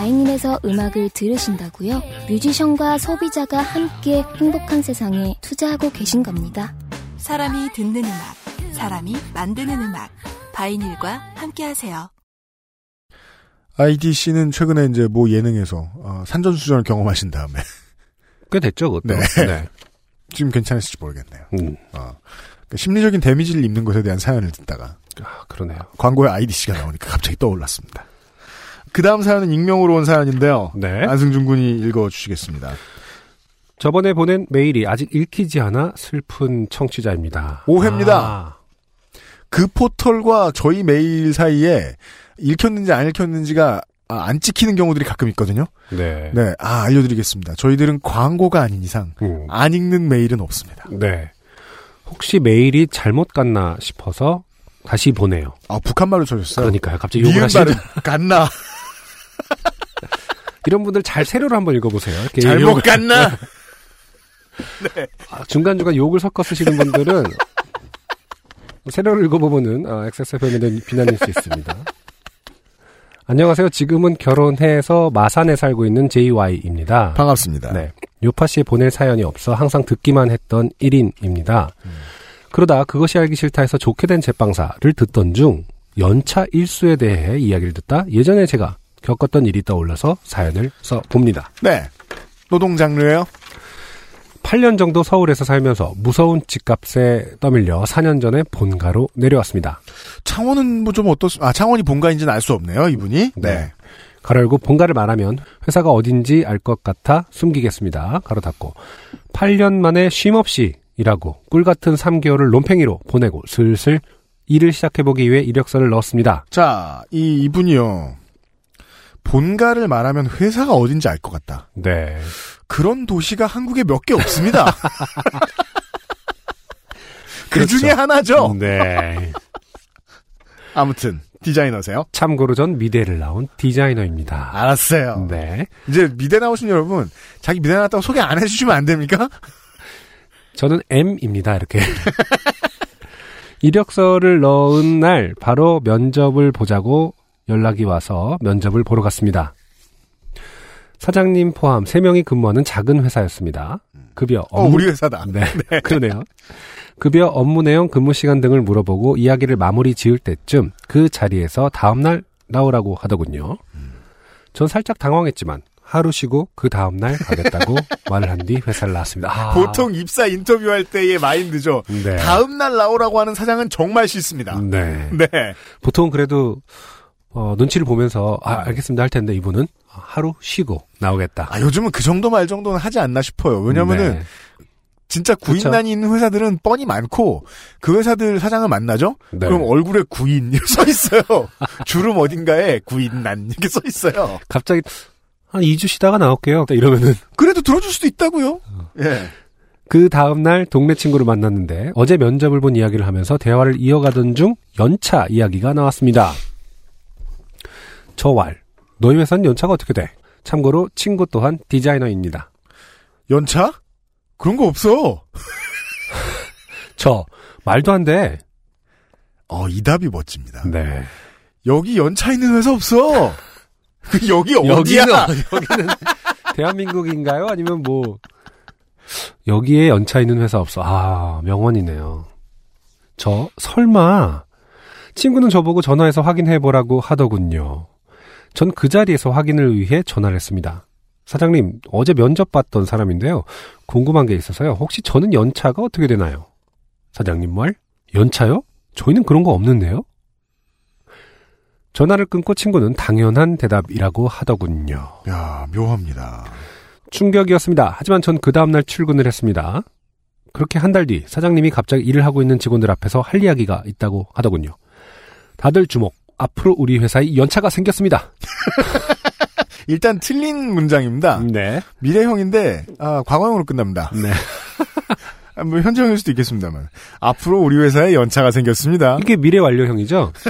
S8: 바이닐에서 음악을 들으신다고요? 뮤지션과 소비자가 함께 행복한 세상에 투자하고 계신 겁니다.
S9: 사람이 듣는 음악, 사람이 만드는 음악. 바이닐과 함께하세요.
S1: IDC는 최근에 이제 모 예능에서 어, 산전수전을 경험하신 다음에
S2: 꽤 됐죠, 그것도.
S1: 네.
S2: 네.
S1: 지금 괜찮으실지 모르겠네요.
S2: 음.
S1: 어, 그러니까 심리적인 데미지를 입는 것에 대한 사연을 듣다가
S2: 아, 그러네요.
S1: 광고에 IDC가 나오니까 갑자기 떠올랐습니다. 그 다음 사연은 익명으로 온 사연인데요.
S2: 네.
S1: 안승준 군이 읽어주시겠습니다.
S2: 저번에 보낸 메일이 아직 읽히지 않아 슬픈 청취자입니다.
S1: 오해입니다.
S2: 아,
S1: 그 포털과 저희 메일 사이에 읽혔는지 안 읽혔는지가 아, 안 찍히는 경우들이 가끔 있거든요.
S2: 네.
S1: 네, 아 알려드리겠습니다. 저희들은 광고가 아닌 이상
S2: 음,
S1: 안 읽는 메일은 없습니다.
S2: 네. 혹시 메일이 잘못 갔나 싶어서 다시 보내요.
S1: 아 북한말로 쳐줬어요.
S2: 그러니까요. 갑자기 욕을 하시는
S1: 갔나
S2: 이런 분들 잘 세로로 한번 읽어보세요.
S1: 잘못
S2: 욕을-
S1: 갔나
S2: 아, 중간중간 욕을 섞어 쓰시는 분들은 세로를 읽어보면은 아, XSFM에 대한 비난일 수 있습니다. 안녕하세요. 지금은 결혼해서 마산에 살고 있는 JY입니다.
S1: 반갑습니다.
S2: 네. 요파 씨에 보낼 사연이 없어 항상 듣기만 했던 1인입니다. 그러다 그것이 알기 싫다 해서 좋게 된 제빵사를 듣던 중 연차 일수에 대해 이야기를 듣다 예전에 제가 겪었던 일이 떠올라서 사연을 써 봅니다.
S1: 네. 노동 장르예요.
S2: 8년 정도 서울에서 살면서 무서운 집값에 떠밀려 4년 전에 본가로 내려왔습니다.
S1: 창원은 뭐 좀 어떻, 아, 창원이 본가인지는 알 수 없네요, 이분이.
S2: 네. 가로 열고 본가를 말하면 회사가 어딘지 알 것 같아 숨기겠습니다. 가로 닫고 8년 만에 쉼없이 일하고 꿀 같은 3개월을 논팽이로 보내고 슬슬 일을 시작해보기 위해 이력서를 넣었습니다.
S1: 자, 이, 이분이요. 본가를 말하면 회사가 어딘지 알 것 같다.
S2: 네.
S1: 그런 도시가 한국에 몇 개 없습니다. 그
S2: 그렇죠.
S1: 중에 하나죠.
S2: 네.
S1: 아무튼, 디자이너세요?
S2: 참고로 전 미대를 나온 디자이너입니다.
S1: 알았어요.
S2: 네.
S1: 이제 미대 나오신 여러분, 자기 미대 나왔다고 소개 안 해주시면 안 됩니까?
S2: 저는 M입니다. 이렇게. 이력서를 넣은 날 바로 면접을 보자고 연락이 와서 면접을 보러 갔습니다. 사장님 포함 3명이 근무하는 작은 회사였습니다. 급여,
S1: 어,
S2: 업무,
S1: 우리 회사다.
S2: 네, 그러네요. 급여, 업무 내용, 근무 시간 등을 물어보고 이야기를 마무리 지을 때쯤 그 자리에서 다음날 나오라고 하더군요. 전 살짝 당황했지만 하루 쉬고 그 다음날 가겠다고 말을 한 뒤 회사를 나왔습니다. 아,
S1: 보통 입사 인터뷰할 때의 마인드죠.
S2: 네.
S1: 다음날 나오라고 하는 사장은 정말 싫습니다.
S2: 네.
S1: 네.
S2: 보통 그래도 어, 눈치를 보면서 아 알겠습니다 할 텐데 이분은 하루 쉬고 나오겠다.
S1: 아, 요즘은 그 정도 말 정도는 하지 않나 싶어요. 왜냐면은,
S2: 네.
S1: 진짜 구인난이 있는 회사들은 뻔히 많고, 그 회사들 사장을 만나죠?
S2: 네.
S1: 그럼 얼굴에 구인, 이렇게 써 있어요. 주름 어딘가에 구인난, 이렇게 써 있어요.
S2: 갑자기 한 2주 쉬다가 나올게요. 이러면은
S1: 그래도 들어줄 수도 있다고요 예.
S2: 그 다음날 동네 친구를 만났는데 어제 면접을 본 이야기를 하면서 대화를 이어가던 중 연차 이야기가 나왔습니다. 저왈 너희 회사는 연차가 어떻게 돼? 참고로 친구 또한 디자이너입니다.
S1: 연차? 그런 거 없어.
S2: 저 말도 안 돼.
S1: 어, 이 답이 멋집니다.
S2: 네.
S1: 여기 연차 있는 회사 없어. 그 여기 어디야?
S2: 여기는, 여기는 대한민국인가요? 아니면 뭐 여기에 연차 있는 회사 없어. 아 명언이네요. 저 설마 친구는 저보고 전화해서 확인해 보라고 하더군요. 전 그 자리에서 확인을 위해 전화를 했습니다. 사장님 어제 면접 봤던 사람인데요. 궁금한 게 있어서요. 혹시 저는 연차가 어떻게 되나요? 사장님 말? 연차요? 저희는 그런 거 없는데요. 전화를 끊고 친구는 당연한 대답이라고 하더군요.
S1: 야, 묘합니다.
S2: 충격이었습니다. 하지만 전 그 다음날 출근을 했습니다. 그렇게 한 달 뒤 사장님이 갑자기 일을 하고 있는 직원들 앞에서 할 이야기가 있다고 하더군요. 다들 주목. 앞으로 우리 회사에 연차가 생겼습니다.
S1: 일단 틀린 문장입니다.
S2: 네.
S1: 미래형인데, 아, 과거형으로 끝납니다.
S2: 네.
S1: 아, 뭐 현장일 수도 있겠습니다만 앞으로 우리 회사에 연차가 생겼습니다.
S2: 이게 미래 완료형이죠?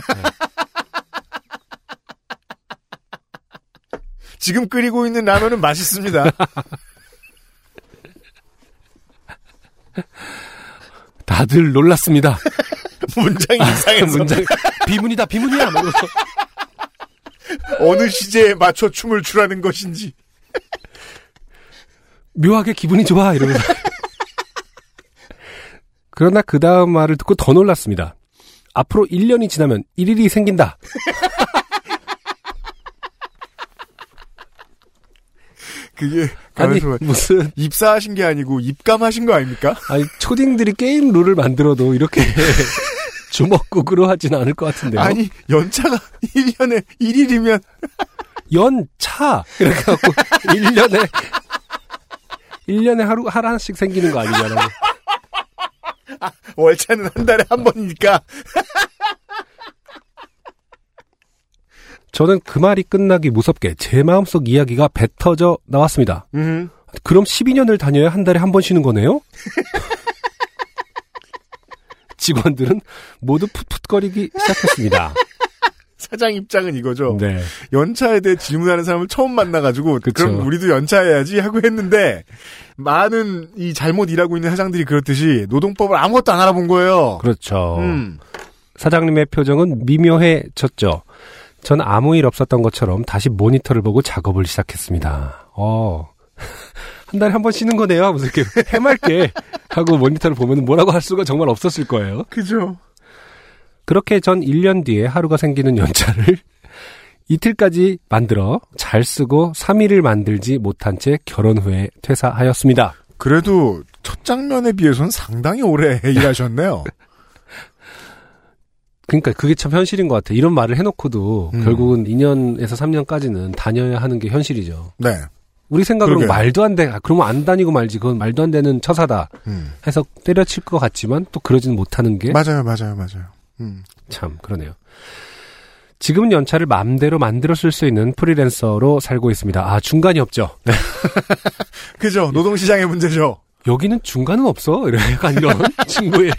S1: 지금 끓이고 있는 라면은 맛있습니다.
S2: 다들 놀랐습니다.
S1: 문장이 이상해서
S2: 문장 비문이다 비문이야. 막 이러면서.
S1: 어느 시제에 맞춰 춤을 추라는 것인지.
S2: 묘하게 기분이 좋아 이러면서. 그러나 그 다음 말을 듣고 더 놀랐습니다. 앞으로 1년이 지나면 1일이 생긴다.
S1: 그게
S2: 아니. 무슨
S1: 입사하신 게 아니고 입감하신 거 아닙니까?
S2: 아니 초딩들이 게임 룰을 만들어도 이렇게 주먹국으로 하진 않을 것 같은데요.
S1: 아니 연차가 1년에 1일이면
S2: 연차 이렇게 갖고 1년에 1년에 하루 하나씩 생기는 거 아니냐라고.
S1: 월차는 한 달에 한 번이니까
S2: 저는 그 말이 끝나기 무섭게 제 마음속 이야기가 뱉어져 나왔습니다.
S1: 음.
S2: 그럼 12년을 다녀야 한 달에 한 번 쉬는 거네요? 직원들은 모두 풋풋거리기 시작했습니다.
S1: 사장 입장은 이거죠.
S2: 네.
S1: 연차에 대해 질문하는 사람을 처음 만나가지고
S2: 그쵸.
S1: 그럼 우리도 연차해야지 하고 했는데 많은 이 잘못 일하고 있는 사장들이 그렇듯이 노동법을 아무것도 안 알아본 거예요.
S2: 그렇죠.
S1: 음.
S2: 사장님의 표정은 미묘해졌죠. 전 아무 일 없었던 것처럼 다시 모니터를 보고 작업을 시작했습니다. 어. 한 달에 한 번 쉬는 거네요. 하면서 이렇게 해맑게 하고 모니터를 보면 뭐라고 할 수가 정말 없었을 거예요.
S1: 그죠.
S2: 그렇게 전 1년 뒤에 하루가 생기는 연차를 이틀까지 만들어 잘 쓰고 3일을 만들지 못한 채 결혼 후에 퇴사하였습니다.
S1: 그래도 첫 장면에 비해서는 상당히 오래 일하셨네요.
S2: 그러니까 그게 참 현실인 것 같아요. 이런 말을 해놓고도
S1: 음.
S2: 결국은 2년에서 3년까지는 다녀야 하는 게 현실이죠.
S1: 네.
S2: 우리 생각으로. 말도 안 돼. 아, 그러면 안 다니고 말지. 그건 말도 안 되는 처사다.
S1: 음.
S2: 해서 때려칠 것 같지만 또 그러지는 못하는 게
S1: 맞아요, 맞아요, 맞아요. 음.
S2: 참 그러네요. 지금은 연차를 마음대로 만들어 쓸 수 있는 프리랜서로 살고 있습니다. 아 중간이 없죠.
S1: 그죠. 노동시장의 문제죠.
S2: 여기는 중간은 없어. 약간 이런 친구의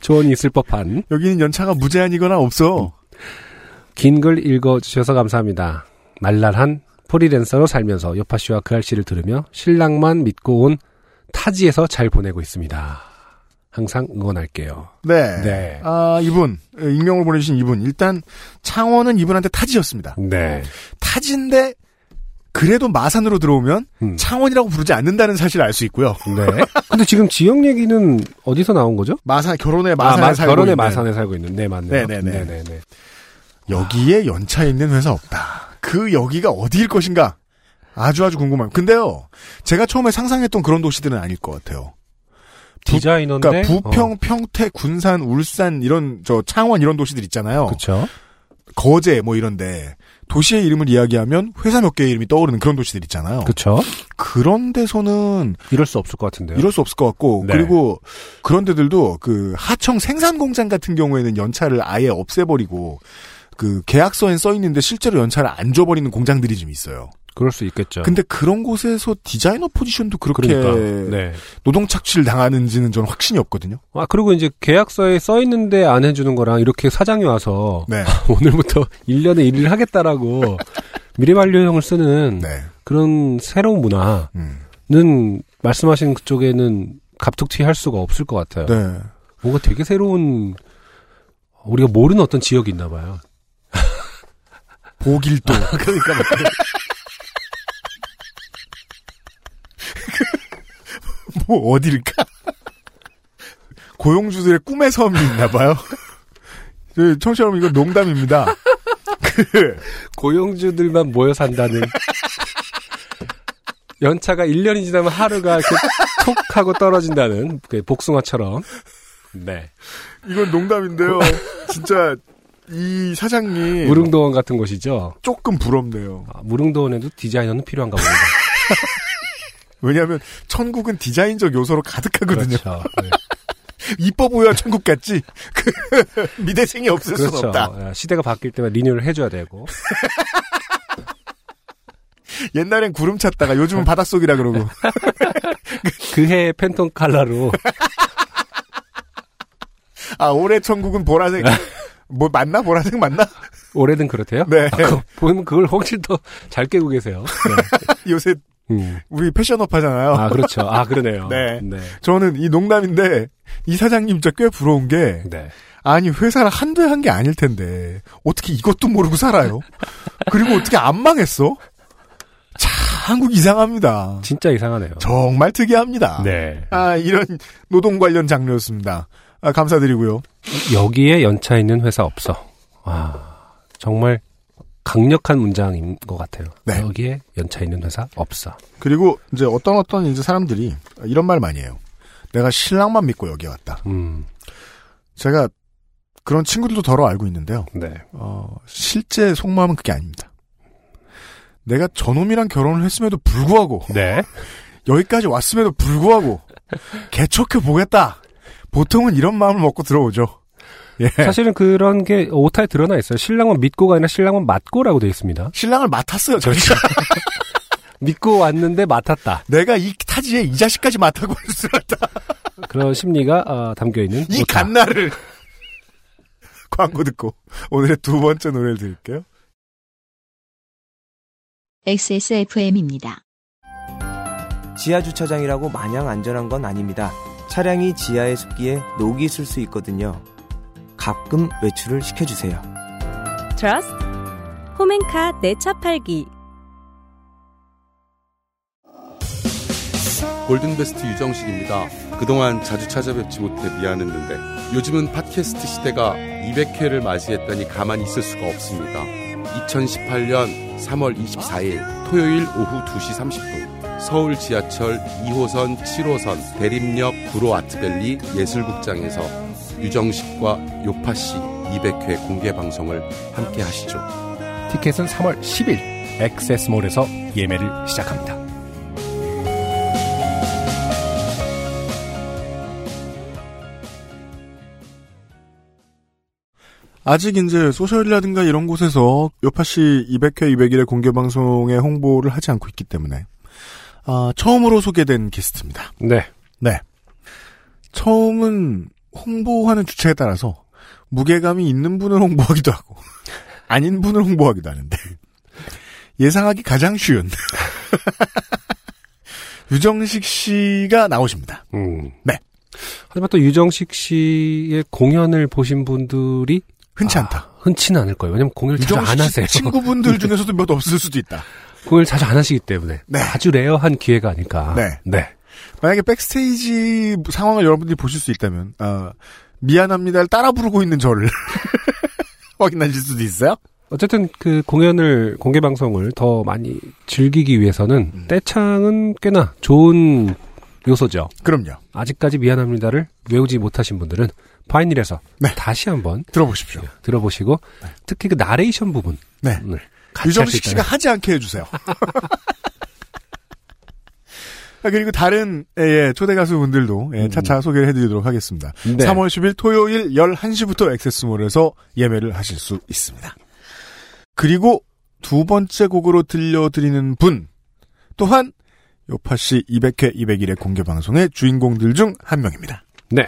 S2: 조언이 있을 법한
S1: 여기는 연차가 무제한이거나 없어.
S2: 긴 글 읽어주셔서 감사합니다. 말랄한 프리랜서로 살면서 요파 씨와 그 알씨를 들으며 신랑만 믿고 온 타지에서 잘 보내고 있습니다. 항상 응원할게요.
S1: 네.
S2: 네.
S1: 아, 이분, 에, 익명을 보내주신 이분. 일단, 창원은 이분한테 타지였습니다.
S2: 네.
S1: 타지인데, 그래도 마산으로 들어오면,
S2: 음.
S1: 창원이라고 부르지 않는다는 사실을 알 수 있고요.
S2: 네. 근데 지금 지역 얘기는 어디서 나온 거죠?
S1: 마산, 결혼의 마산에
S2: 아, 마-
S1: 살고
S2: 결혼의
S1: 있는.
S2: 마산에 살고 있는. 네, 맞네요.
S1: 네네네.
S2: 네네네.
S1: 여기에 연차 있는 회사 없다. 그 여기가 어디일 것인가? 아주 아주 궁금함. 근데요, 제가 처음에 상상했던 그런 도시들은 아닐 것 같아요.
S2: 디자이너인데.
S1: 그러니까 부평, 평택, 군산, 울산 이런 저 창원 이런 도시들 있잖아요.
S2: 그렇죠.
S1: 거제 뭐 이런데 도시의 이름을 이야기하면 회사 몇 개의 이름이 떠오르는 그런 도시들 있잖아요.
S2: 그렇죠.
S1: 그런 데서는
S2: 이럴 수 없을 것 같은데요.
S1: 이럴 수 없을 것 같고
S2: 네.
S1: 그리고 그런 데들도 그 하청 생산 공장 같은 경우에는 연차를 아예 없애버리고 그 계약서엔 써 있는데 실제로 연차를 안 줘버리는 공장들이 좀 있어요.
S2: 그럴 수 있겠죠.
S1: 근데 그런 곳에서 디자이너 포지션도 그렇게
S2: 그러니까. 네.
S1: 노동 착취를 당하는지는 저는 확신이 없거든요.
S2: 아, 그리고 이제 계약서에 써 있는데 안 해주는 거랑 이렇게 사장이 와서
S1: 네.
S2: 오늘부터 1년에 1일 하겠다라고 미래만료형을 쓰는
S1: 네.
S2: 그런 새로운 문화는
S1: 음.
S2: 말씀하신 그쪽에는 갑툭튀 할 수가 없을 것 같아요.
S1: 네.
S2: 뭔가 되게 새로운 우리가 모르는 어떤 지역이 있나 봐요.
S1: 보길도.
S2: 그러니까 막
S1: 뭐 어딜까? 고용주들의 꿈의 섬이 있나 봐요. 저, 청취자 여러분 이건 농담입니다. 그
S2: 고용주들만 모여 산다는 연차가 1년이 지나면 하루가 이렇게 톡 하고 떨어진다는 그 복숭아처럼 네
S1: 이건 농담인데요. 진짜 이 사장님
S2: 무릉도원 같은 곳이죠.
S1: 조금 부럽네요.
S2: 아, 무릉도원에도 디자이너는 필요한가 봅니다.
S1: 왜냐하면 천국은 디자인적 요소로 가득하거든요.
S2: 그렇죠. 네.
S1: 이뻐 보여야 천국 같지. 그 미대생이 없을
S2: 그렇죠.
S1: 수는 없다.
S2: 아, 시대가 바뀔 때마다 리뉴얼을 해줘야 되고.
S1: 옛날엔 구름 찾다가 요즘은 바닷속이라 그러고.
S2: 그해 팬톤 칼라로
S1: 아 올해 천국은 보라색 뭐 맞나 보라색 맞나?
S2: 올해는 그렇대요.
S1: 네.
S2: 아, 보면 그걸 훨씬 더 잘 깨고 계세요.
S1: 요새
S2: 음.
S1: 우리 패션업 하잖아요.
S2: 아 그렇죠. 아 그러네요.
S1: 네.
S2: 네.
S1: 저는 이 농담인데 이 사장님 진짜 꽤 부러운 게
S2: 네.
S1: 아니 회사를 한두 해 한 게 아닐 텐데 어떻게 이것도 모르고 살아요? 그리고 어떻게 안 망했어? 참 한국 이상합니다.
S2: 진짜 이상하네요.
S1: 정말 특이합니다.
S2: 네.
S1: 아 이런 노동 관련 장르였습니다. 아, 감사드리고요.
S2: 여기에 연차 있는 회사 없어. 와 정말 강력한 문장인 것 같아요.
S1: 네.
S2: 여기에 연차 있는 회사 없어.
S1: 그리고 이제 어떤 어떤 이제 사람들이 이런 말 많이 해요. 내가 신랑만 믿고 여기 왔다.
S2: 음.
S1: 제가 그런 친구들도 덜어 알고 있는데요.
S2: 네.
S1: 어, 실제 속마음은 그게 아닙니다. 내가 저놈이랑 결혼을 했음에도 불구하고
S2: 네.
S1: 여기까지 왔음에도 불구하고 개척해 보겠다. 보통은 이런 마음을 먹고 들어오죠. 예.
S2: 사실은 그런 게 오타에 드러나 있어요. 신랑만 믿고가 아니라 신랑만 맞고라고 되어 있습니다.
S1: 신랑을 맡았어요. 저희가.
S2: 믿고 왔는데 맡았다.
S1: 내가 이 타지에 이 자식까지 맡아고 있었다.
S2: 그런 심리가 어, 담겨 있는
S1: 이
S2: 오타.
S1: 갓나를 광고 듣고 오늘의 두 번째 노래를 들을게요.
S3: XSFM입니다.
S4: 지하 주차장이라고 마냥 안전한 건 아닙니다. 차량이 지하에 습기에 녹이 있을 수 있거든요. 가끔 외출을 시켜주세요.
S5: 트러스트 홈앤카 내차 팔기
S10: 골든베스트 유정식입니다. 그동안 자주 찾아뵙지 못해 미안했는데 요즘은 팟캐스트 시대가 200회를 맞이했다니 가만히 있을 수가 없습니다. 2018년 3월 24일 토요일 오후 2시 30분 서울 지하철 2호선 7호선 대림역 구로 아트밸리 예술극장에서 유정식과 요파씨 200회 공개 방송을 함께 하시죠.
S2: 티켓은 3월 10일 액세스몰에서 예매를 시작합니다.
S1: 아직 이제 소셜이라든가 이런 곳에서 요파시 200회 200일의 공개 방송에 홍보를 하지 않고 있기 때문에 아, 처음으로 소개된 게스트입니다.
S2: 네.
S1: 네. 처음은 홍보하는 주체에 따라서 무게감이 있는 분을 홍보하기도 하고 아닌 분을 홍보하기도 하는데 예상하기 가장 쉬운 유정식 씨가 나오십니다.
S2: 음.
S1: 네.
S2: 하지만 또 유정식 씨의 공연을 보신 분들이
S1: 흔치 않다.
S2: 흔치는 않을 거예요. 왜냐면 공연을 자주
S1: 유정식 씨 안
S2: 하세요.
S1: 친구분들 중에서도 몇 없을 수도 있다.
S2: 공연을 자주 안 하시기 때문에
S1: 네.
S2: 아주 rare한 기회가 아닐까.
S1: 네.
S2: 네.
S1: 만약에 backstage 상황을 여러분들이 보실 수 있다면 아, 미안합니다를 따라 부르고 있는 저를 확인하실 수도 있어요.
S2: 어쨌든 그 공연을 공개 방송을 더 많이 즐기기 위해서는
S1: 음.
S2: 떼창은 꽤나 좋은 요소죠.
S1: 그럼요.
S2: 아직까지 미안합니다를 외우지 못하신 분들은 파이닐에서 다시 한번
S1: 들어보십시오.
S2: 들어보시고 특히 그 나레이션 부분을
S1: 네. 유정식 씨가 하지 않게 해주세요. 아, 그리고 다른 예, 초대 가수분들도 예, 차차 소개를 해드리도록 하겠습니다.
S2: 네.
S1: 3월 10일 토요일 11시부터 액세스몰에서 예매를 하실 수 있습니다. 그리고 두 번째 곡으로 들려드리는 분 또한 요파시 200회 200일의 공개 방송의 주인공들 중 한 명입니다.
S2: 네.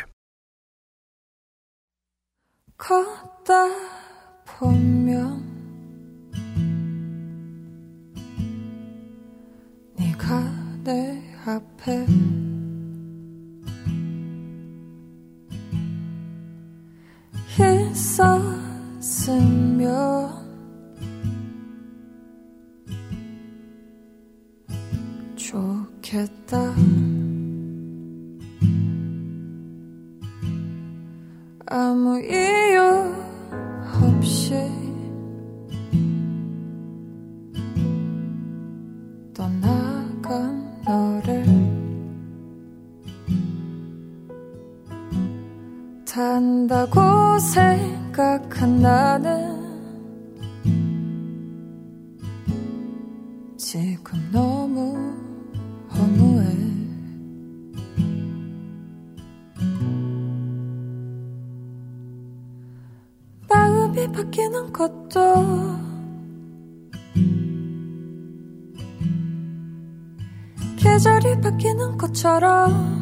S11: 걷다 보면 내 앞에. 있었으면 좋겠다. 아무 이유 없이 단다고 생각한 나는 지금 너무 허무해. 마음이 바뀌는 것도 계절이 바뀌는 것처럼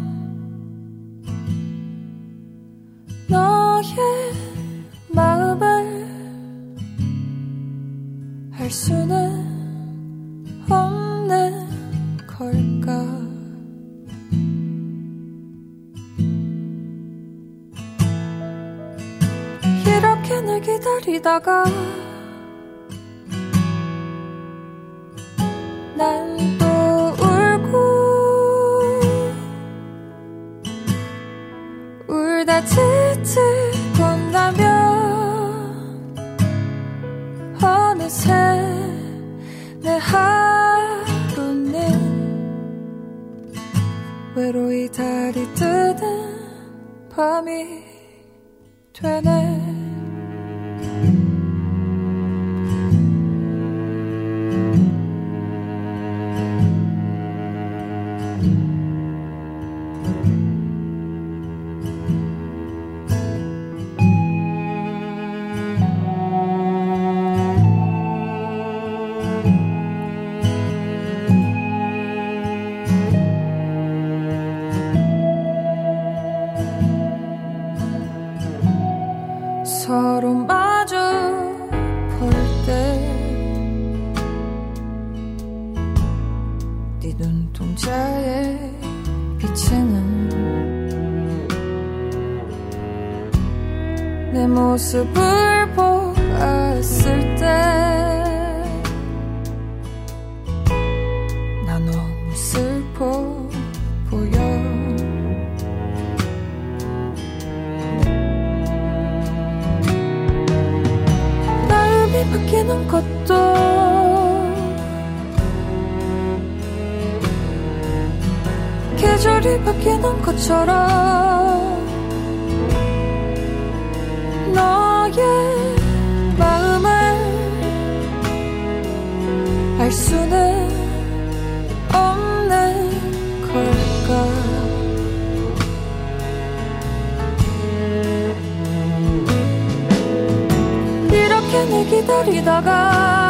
S11: 수는 없는 걸까? 이렇게 늘 기다리다가 모습을 보았을 때 나 너무 슬퍼 보여. 마음이 바뀌는 것도 계절이 바뀌는 것처럼 너의 마음을 알 수는 없는 걸까? 이렇게 늘 기다리다가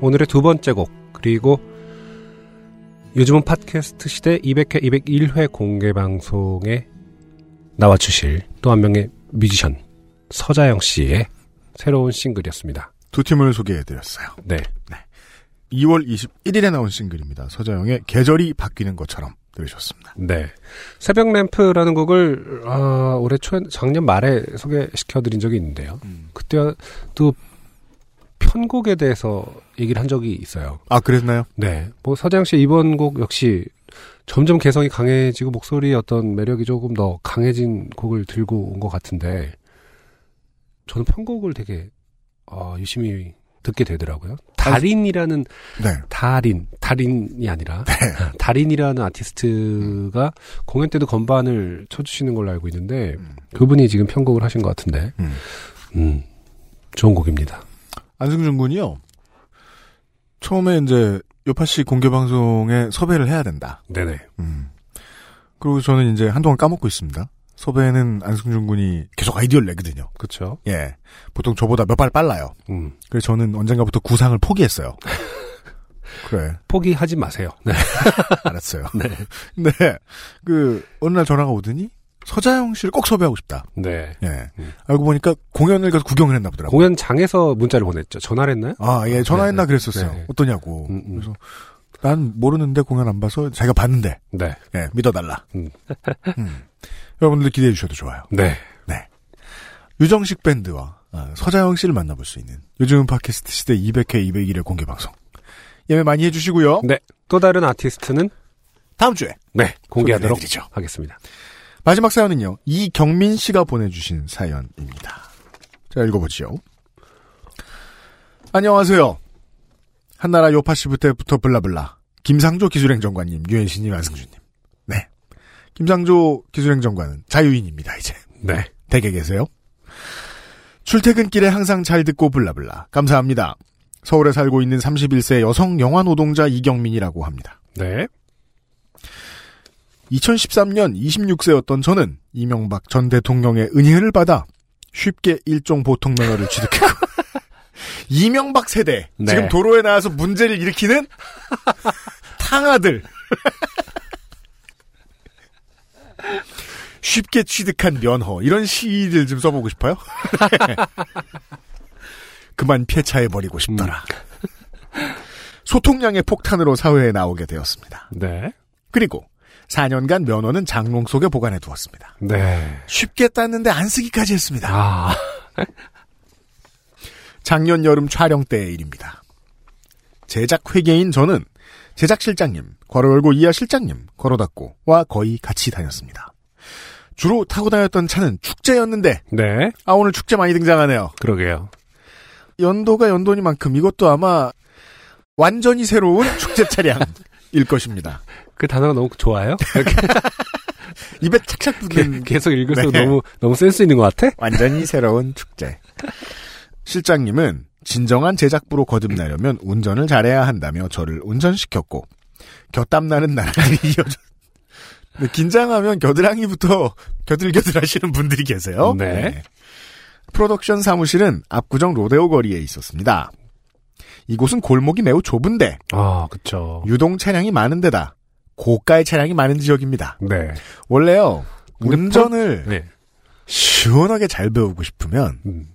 S2: 오늘의 두 번째 곡 그리고 요즘은 팟캐스트 시대 200회, 201회 공개 방송에 나와 주실 또 한 명의 뮤지션 서자영 씨의 새로운 싱글이었습니다.
S1: 두 팀을 소개해 드렸어요.
S2: 네.
S1: 2월 21일에 나온 싱글입니다. 서자영의 계절이 바뀌는 것처럼 들으셨습니다.
S2: 네. 새벽 램프라는 곡을 아, 올해 초 작년 말에 소개시켜 드린 적이 있는데요. 그때도 편곡에 대해서 얘기를 한 적이 있어요.
S1: 아 그랬나요?
S2: 네. 뭐 서장 씨 이번 곡 역시 점점 개성이 강해지고 목소리의 어떤 매력이 조금 더 강해진 곡을 들고 온 것 같은데 저는 편곡을 되게 어, 유심히 듣게 되더라고요. 달인이라는
S1: 네.
S2: 달인 달인이 아니라 달인이라는 아티스트가 공연 때도 건반을 쳐주시는 걸로 알고 있는데 그분이 지금 편곡을 하신 것 같은데 음, 좋은 곡입니다.
S1: 안승준 군이요. 처음에 이제 요파 씨 공개 방송에 섭외를 해야 된다.
S2: 네네.
S1: 음. 그리고 저는 이제 한동안 까먹고 있습니다. 섭외는 안승준 군이 계속 아이디어를 내거든요.
S2: 그렇죠.
S1: 예. 보통 저보다 몇 발 빨라요.
S2: 음.
S1: 그래서 저는 언젠가부터 구상을 포기했어요. 그래.
S2: 포기하지 마세요. 네.
S1: 알았어요.
S2: 네.
S1: 네. 그, 어느 날 전화가 오더니, 서자영 씨를 꼭 섭외하고 싶다.
S2: 네.
S1: 예. 알고 보니까 공연을 가서 구경을 했나 보더라고요.
S2: 공연장에서 문자를 보냈죠. 전화를 했나요?
S1: 아, 예, 전화했나
S2: 네,
S1: 그랬었어요.
S2: 네.
S1: 어떠냐고.
S2: 음, 음.
S1: 그래서, 난 모르는데 공연 안 봐서 자기가 봤는데.
S2: 네.
S1: 예, 믿어달라.
S2: 음.
S1: 음. 여러분들 기대해 주셔도 좋아요.
S2: 네.
S1: 네. 유정식 밴드와 아, 서자영 씨를 만나볼 수 있는 요즘 팟캐스트 시대 200회 201회 공개 방송. 예매 많이 해주시고요.
S2: 네. 또 다른 아티스트는
S1: 다음 주에
S2: 네, 공개하도록. 하겠습니다.
S1: 마지막 사연은요. 이경민 씨가 보내주신 사연입니다. 자 읽어보죠. 안녕하세요. 한나라 요파시부 때부터 블라블라 김상조 기술행정관님, 유엔씨님, 안승준님. 네. 김상조 기술행정관은 자유인입니다. 이제.
S2: 네.
S1: 댁에 계세요. 출퇴근길에 항상 잘 듣고 블라블라. 감사합니다. 서울에 살고 있는 31세 여성 영화 노동자 이경민이라고 합니다.
S2: 네.
S1: 2013년 26세였던 저는 이명박 전 대통령의 은혜를 받아 쉽게 일종 보통 면허를 취득했고 이명박 세대
S2: 네.
S1: 지금 도로에 나와서 문제를 일으키는 탕아들 쉽게 취득한 면허 이런 시를 좀 써보고 싶어요. 그만 폐차해버리고 싶더라. 소통량의 폭탄으로 사회에 나오게 되었습니다.
S2: 네.
S1: 그리고 4년간 면허는 장롱 속에 보관해 두었습니다.
S2: 네.
S1: 쉽게 땄는데 안 쓰기까지 했습니다.
S2: 아.
S1: 작년 여름 촬영 때의 일입니다. 제작 회계인 저는 제작 실장님, 괄호 열고 이하 실장님, 괄호 닫고와 거의 같이 다녔습니다. 주로 타고 다녔던 차는 축제였는데,
S2: 네.
S1: 아, 오늘 축제 많이 등장하네요.
S2: 그러게요.
S1: 연도가 연도니만큼 이것도 아마 완전히 새로운 축제 차량일 것입니다.
S2: 그 단어가 너무 좋아요.
S1: 입에 착착 붙는
S2: 계속 읽을수록
S1: 네.
S2: 너무 너무 센스 있는 것 같아.
S1: 완전히 새로운 축제. 실장님은 진정한 제작부로 거듭나려면 운전을 잘해야 한다며 저를 운전시켰고 곁땀나는 이어져. 네, 긴장하면 겨드랑이부터 겨들겨들 하시는 분들이 계세요.
S2: 네.
S1: 프로덕션 사무실은 압구정 로데오 거리에 있었습니다. 이곳은 골목이 매우 좁은데
S2: 아, 그쵸.
S1: 유동 차량이 많은 데다 고가의 차량이 많은 지역입니다.
S2: 네.
S1: 원래요 운전을
S2: 네.
S1: 시원하게 잘 배우고 싶으면
S2: 음.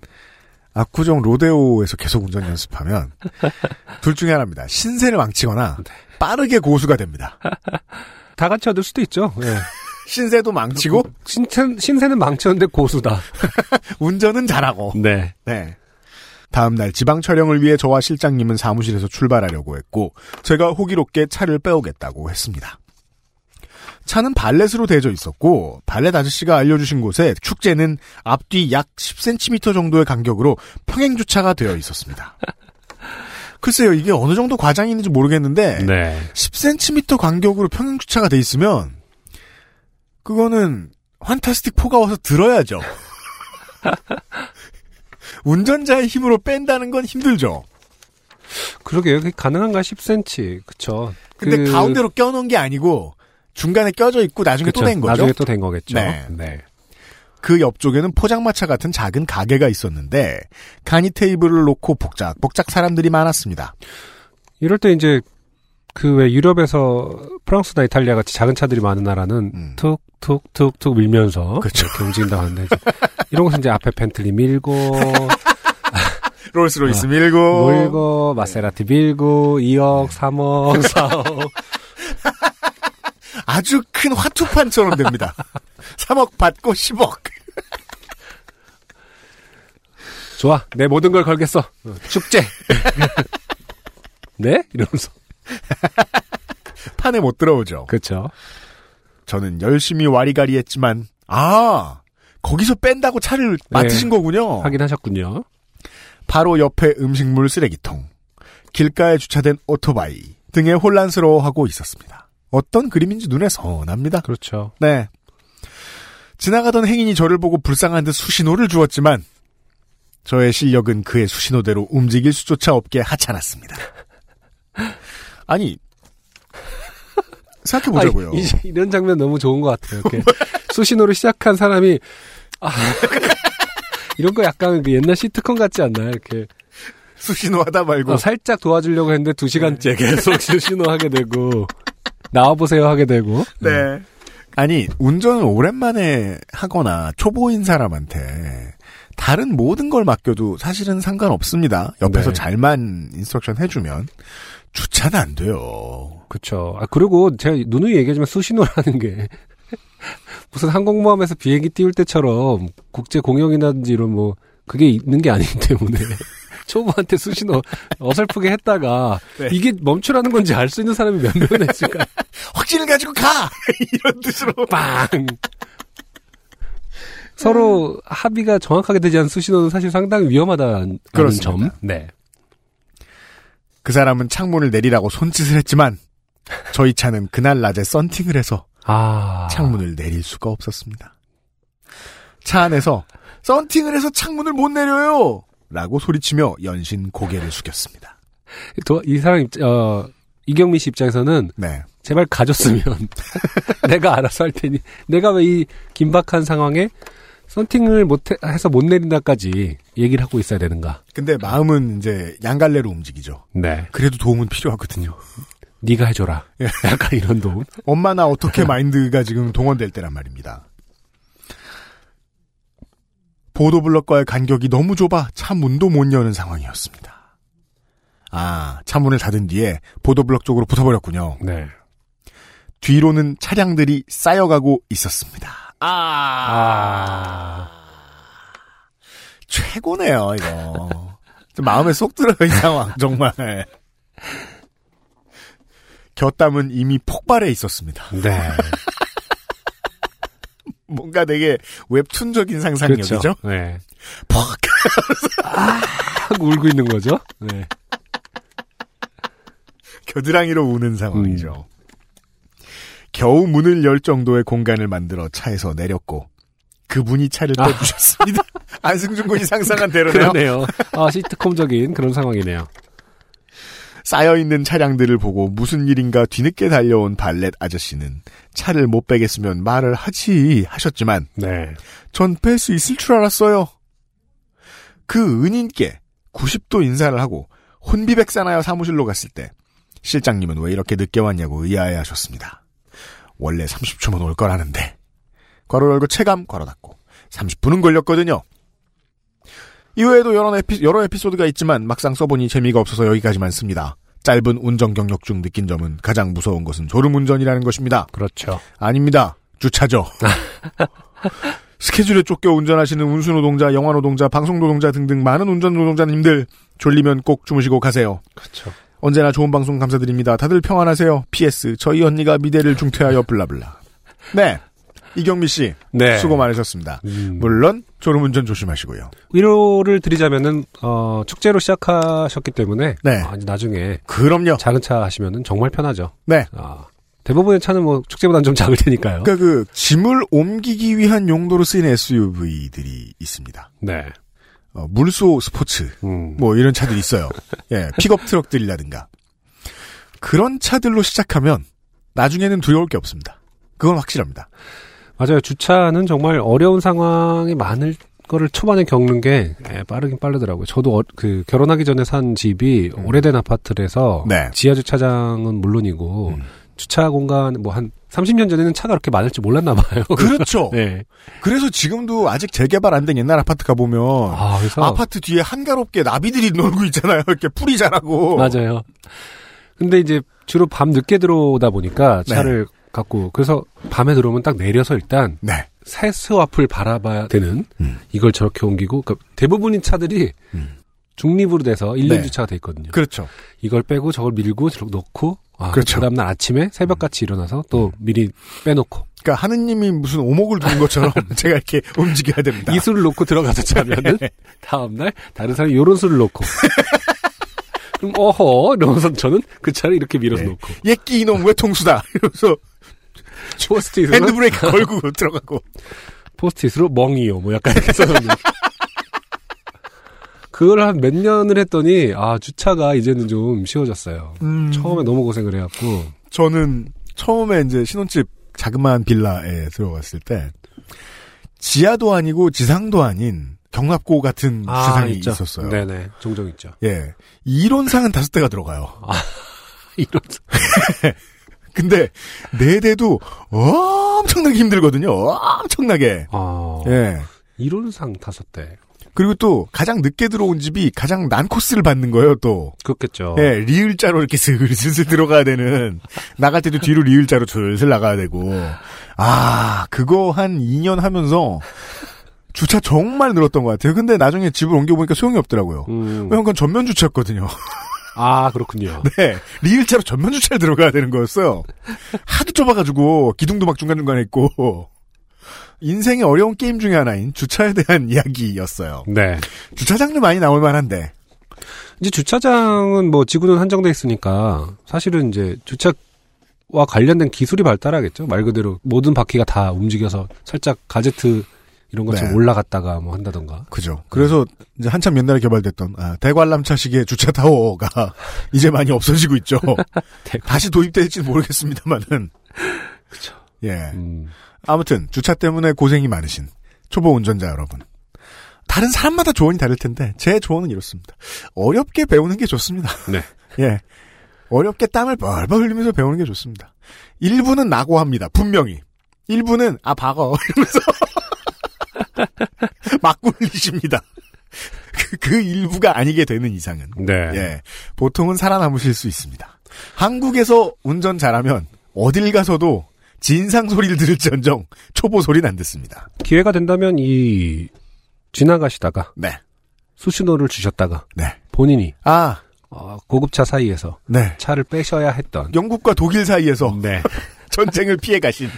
S1: 압구정 로데오에서 계속 운전 연습하면 둘 중에 하나입니다. 신세를 망치거나
S2: 네.
S1: 빠르게 고수가 됩니다.
S2: 다 같이 얻을 수도 있죠. 예.
S1: 신세도 망치고
S2: 신세, 신세는 망쳤는데 고수다.
S1: 운전은 잘하고.
S2: 네.
S1: 네. 다음 날 지방 촬영을 위해 저와 실장님은 사무실에서 출발하려고 했고 제가 호기롭게 차를 빼오겠다고 했습니다. 차는 발렛으로 대져 있었고 발렛 아저씨가 알려주신 곳에 축제는 앞뒤 약 10cm 정도의 간격으로 평행 주차가 되어 있었습니다. 글쎄요 이게 어느 정도 과장이 있는지 모르겠는데
S2: 네.
S1: 10cm 간격으로 평행 주차가 돼 있으면 그거는 환타스틱 4가 와서 들어야죠. 운전자의 힘으로 뺀다는 건 힘들죠.
S2: 그러게요. 가능한가 10cm. 그쵸.
S1: 근데
S2: 그-
S1: 가운데로 껴놓은 게 아니고 중간에 껴져 있고 나중에. 또 된 거죠.
S2: 나중에 또 된 거겠죠.
S1: 네.
S2: 네.
S1: 그 옆쪽에는 포장마차 같은 작은 가게가 있었는데 간이 테이블을 놓고 복작 복작 사람들이 많았습니다.
S2: 이럴 때 이제 그 왜 유럽에서 프랑스나 이탈리아 같이 작은 차들이 많은 나라는
S1: 음.
S2: 툭툭툭툭 밀면서
S1: 그렇죠.
S2: 이렇게 움직인다고 하는데 이런 것은 이제 앞에 펜틀리 밀고
S1: 롤스로이스
S2: 아,
S1: 밀고.
S2: 밀고 마세라티 밀고 2억 3억 4억.
S1: 아주 큰 화투판처럼 됩니다. 3억 받고 10억.
S2: 좋아. 내 모든 걸 걸겠어. 어, 축제. 네? 이러면서.
S1: 판에 못 들어오죠.
S2: 그렇죠
S1: 저는 열심히 와리가리 했지만 아 거기서 뺀다고 차를 맡으신 거군요.
S2: 확인하셨군요
S1: 바로 옆에 음식물 쓰레기통, 길가에 주차된 오토바이 등에 혼란스러워하고 있었습니다. 어떤 그림인지 눈에 선합니다.
S2: 그렇죠
S1: 네. 지나가던 행인이 저를 보고 불쌍한 듯 수신호를 주었지만 저의 실력은 그의 수신호대로 움직일 수조차 없게 하찮았습니다. 아니 생각해 보자고요.
S2: 아니, 이, 이런 장면 너무 좋은 것 같아요 이렇게 수신호를 시작한 사람이 아, 이런 거 약간 그 옛날 시트콤 같지 않나요 이렇게
S1: 수신호 하다 말고
S2: 어, 살짝 도와주려고 했는데 두 시간째 계속 수신호 하게 되고 나와보세요 하게 되고
S1: 네. 아니, 운전을 오랜만에 하거나 초보인 사람한테 다른 모든 걸 맡겨도 사실은 상관없습니다. 옆에서
S2: 네.
S1: 잘만 instruction 해주면 주차는 안 돼요.
S2: 그렇죠. 아, 그리고 제가 누누이 얘기하지만 수신호라는 게 무슨 항공모함에서 비행기 띄울 때처럼 국제 공용이라든지 이런 뭐 그게 있는 게 아니기 때문에 초보한테 수신호 어설프게 했다가
S1: 네.
S2: 이게 멈추라는 건지 알 수 있는 사람이 몇 명이나 있을까?
S1: 확신을 가지고 가! 이런 뜻으로.
S2: 빵! 서로 합의가 정확하게 되지 않은 수신호는 사실 상당히 위험하다는
S1: 그렇습니다.
S2: 점. 네.
S1: 그 사람은 창문을 내리라고 손짓을 했지만 저희 차는 그날 낮에 썬팅을 해서
S2: 아.
S1: 창문을 내릴 수가 없었습니다. 차 안에서 썬팅을 해서 창문을 못 내려요! 라고 소리치며 연신 고개를 숙였습니다.
S2: 도- 이 사람 입, 어, 이경민 씨 입장에서는
S1: 네.
S2: 제발 가줬으면 내가 알아서 할 테니 내가 왜 이 긴박한 상황에 썬팅을 못 해- 해서 못 내린다까지 얘기를 하고 있어야 되는가?
S1: 근데 마음은 이제 양갈래로 움직이죠.
S2: 네.
S1: 그래도 도움은 필요하거든요.
S2: 네가 해줘라.
S1: 예.
S2: 약간 이런 도움.
S1: 엄마 나 어떻게 마인드가 지금 동원될 때란 말입니다. 보도블럭과의 간격이 너무 좁아 차 문도 못 여는 상황이었습니다. 아, 차 문을 닫은 뒤에 보도블럭 쪽으로 붙어버렸군요.
S2: 네.
S1: 뒤로는 차량들이 쌓여가고 있었습니다.
S2: 아.
S1: 최고네요, 이거. 좀 마음에 쏙 들어요, 이 상황, 정말. 곁담은 이미 폭발해 있었습니다.
S2: 네.
S1: 뭔가 되게 웹툰적인 상상력이죠?
S2: 그렇죠. 네.
S1: 퍽!
S2: 하고 울고 있는 거죠. 네.
S1: 겨드랑이로 우는 상황이죠. 겨우 문을 열 정도의 공간을 만들어 차에서 내렸고 그분이 차를
S2: 아.
S1: 떼주셨습니다. 안승준 군이 상상한 대로네요.
S2: 그러네요. 아, 시트콤적인 그런 상황이네요.
S1: 쌓여있는 차량들을 보고 무슨 일인가 뒤늦게 달려온 발렛 아저씨는 차를 못 빼겠으면 말을 하지 하셨지만
S2: 네.
S1: 전 뺄 수 있을 줄 알았어요. 그 은인께 90도 인사를 하고 혼비백산하여 사무실로 갔을 때 실장님은 왜 이렇게 늦게 왔냐고 의아해 하셨습니다. 원래 30초면 올 거라는데 괄호 열고 체감 괄호 닫고 30분은 걸렸거든요. 이외에도 여러, 에피, 여러 에피소드가 있지만 막상 써보니 재미가 없어서 여기까지만 씁니다. 짧은 운전 경력 중 느낀 점은 가장 무서운 것은 졸음운전이라는 것입니다.
S2: 그렇죠.
S1: 아닙니다. 주차죠. 스케줄에 쫓겨 운전하시는 운수노동자, 영화노동자, 방송노동자 등등 많은 운전노동자님들 졸리면 꼭 주무시고 가세요.
S2: 그렇죠.
S1: 언제나 좋은 방송 감사드립니다. 다들 평안하세요. PS 저희 언니가 미대를 중퇴하여 블라블라. 네. 이경미 씨.
S2: 네.
S1: 수고 많으셨습니다.
S2: 음.
S1: 물론 졸음운전 조심하시고요.
S2: 위로를 드리자면은 어, 축제로 시작하셨기 때문에
S1: 네.
S2: 아, 이제 나중에
S1: 그럼요.
S2: 작은 차 하시면은 정말 편하죠.
S1: 네.
S2: 아, 대부분의 차는 뭐 축제보다는 좀 작을 테니까요.
S1: 그러니까 그 짐을 옮기기 위한 용도로 쓰이는 SUV들이 있습니다.
S2: 네.
S1: 어, 물소 스포츠
S2: 음.
S1: 뭐 이런 차들이 있어요. 예, 픽업 트럭들이라든가 그런 차들로 시작하면 나중에는 두려울 게 없습니다. 그건 확실합니다.
S2: 맞아요. 주차는 정말 어려운 상황이 많을 거를 초반에 겪는 게 예, 빠르긴 빠르더라고요. 저도 어, 그 결혼하기 전에 산 집이 오래된 아파트라서
S1: 네.
S2: 지하 주차장은 물론이고 주차 공간 뭐 한 30년 전에는 차가 그렇게 많을 줄 몰랐나 봐요.
S1: 그렇죠.
S2: 네.
S1: 그래서 지금도 아직 재개발 안 된 옛날 아파트 가 보면
S2: 아, 그래서
S1: 아파트 뒤에 한가롭게 나비들이 놀고 있잖아요. 이렇게 풀이 자라고.
S2: 맞아요. 근데 이제 주로 밤 늦게 들어오다 보니까
S1: 네.
S2: 차를 갖고 그래서 밤에 들어오면 딱 내려서 일단
S1: 네.
S2: 세수 앞을 바라봐야 되는
S1: 음.
S2: 이걸 저렇게 옮기고 그러니까 대부분의 차들이 중립으로 돼서 일련
S1: 네.
S2: 주차가 돼 있거든요.
S1: 그렇죠.
S2: 이걸 빼고 저걸 밀고 저렇게 놓고 아,
S1: 그렇죠.
S2: 그 다음날 아침에 새벽같이 일어나서 또 미리 빼놓고
S1: 그러니까 하느님이 무슨 오목을 두는 것처럼 제가 이렇게 움직여야 됩니다.
S2: 이 술을 놓고 들어가서 자면은
S1: 네.
S2: 다음날 다른 사람이 요런 술을 놓고 그럼 어허 이러면서 저는 그 차를 이렇게 밀어서
S1: 네.
S2: 놓고
S1: 예끼 이놈 외통수다. 이러면서
S2: 포스트잇으로
S1: 핸드브레이크 걸고 들어가고.
S2: 포스트잇으로 멍이요 뭐 약간 이렇게 써놓는 그걸 한 몇 년을 했더니 아 주차가 이제는 좀 쉬워졌어요.
S1: 음.
S2: 처음에 너무 고생을 해갖고
S1: 저는 처음에 이제 신혼집 자그마한 빌라에 들어갔을 때 지하도 아니고 지상도 아닌 경납고 같은 주상이
S2: 있죠.
S1: 있었어요.
S2: 네네 종종 있죠.
S1: 예. 이론상은 다섯 대가 들어가요.
S2: 이런
S1: 근데 네 대도 엄청나게 힘들거든요. 엄청나게.
S2: 아
S1: 예.
S2: 이론상 다섯 대
S1: 그리고 또 가장 늦게 들어온 집이 가장 난 코스를 받는 거예요, 또.
S2: 그렇겠죠.
S1: 예, 리을자로 이렇게 슬슬 들어가야 되는, 나갈 때도 뒤로 리을자로 슬슬 나가야 되고. 아, 그거 한 2년 하면서, 주차 정말 늘었던 것 같아요. 근데 나중에 집을 옮겨보니까 소용이 없더라고요.
S2: 음.
S1: 왜냐면 그건 전면 주차였거든요.
S2: 아, 그렇군요.
S1: 네. 리을차로 전면 주차를 들어가야 되는 거였어요. 하도 좁아가지고 기둥도 막 중간 중간에 있고 인생의 어려운 게임 중에 하나인 주차에 대한 이야기였어요.
S2: 네.
S1: 주차장도 많이 나올 만한데
S2: 이제 주차장은 뭐 지구는 한정돼 있으니까 사실은 이제 주차 와 관련된 기술이 발달하겠죠. 말 그대로 모든 바퀴가 다 움직여서 살짝 가제트 이런 것처럼
S1: 네.
S2: 올라갔다가 뭐 한다던가.
S1: 그죠. 그래서 이제 한참 옛날에 개발됐던 아, 대관람차식의 주차 타워가 이제 많이 없어지고 있죠. 다시 도입될지 는 모르겠습니다만은.
S2: 그죠.
S1: 예.
S2: 음.
S1: 아무튼 주차 때문에 고생이 많으신 초보 운전자 여러분. 다른 사람마다 조언이 다를 텐데 제 조언은 이렇습니다. 어렵게 배우는 게 좋습니다.
S2: 네.
S1: 예. 어렵게 땀을 벌벌 흘리면서 배우는 게 좋습니다. 일부는 낙오합니다. 분명히. 일부는 아 박어 이러면서 막 굴리십니다. 그, 그 일부가 아니게 되는 이상은
S2: 네.
S1: 예 보통은 살아남으실 수 있습니다. 한국에서 운전 잘하면 어딜 가서도 진상 소리를 들을지언정 초보 소리는 안 듣습니다.
S2: 기회가 된다면 이 지나가시다가
S1: 네.
S2: 수신호를 주셨다가
S1: 네.
S2: 본인이
S1: 아
S2: 어, 고급차 사이에서
S1: 네.
S2: 차를 빼셔야 했던
S1: 영국과 독일 사이에서
S2: 네.
S1: 전쟁을 피해 가신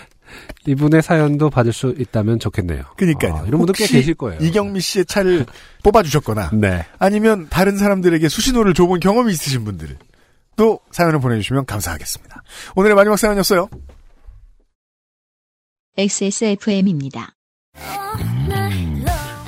S2: 이분의 사연도 받을 수 있다면 좋겠네요.
S1: 그니까요.
S2: 아, 이런 분들 꽤 계실 거예요.
S1: 이경미 씨의 차를 뽑아주셨거나
S2: 네.
S1: 아니면 다른 사람들에게 수신호를 줘본 경험이 있으신 분들 또 사연을 보내주시면 감사하겠습니다. 오늘의 마지막 사연이었어요.
S3: XSFM입니다.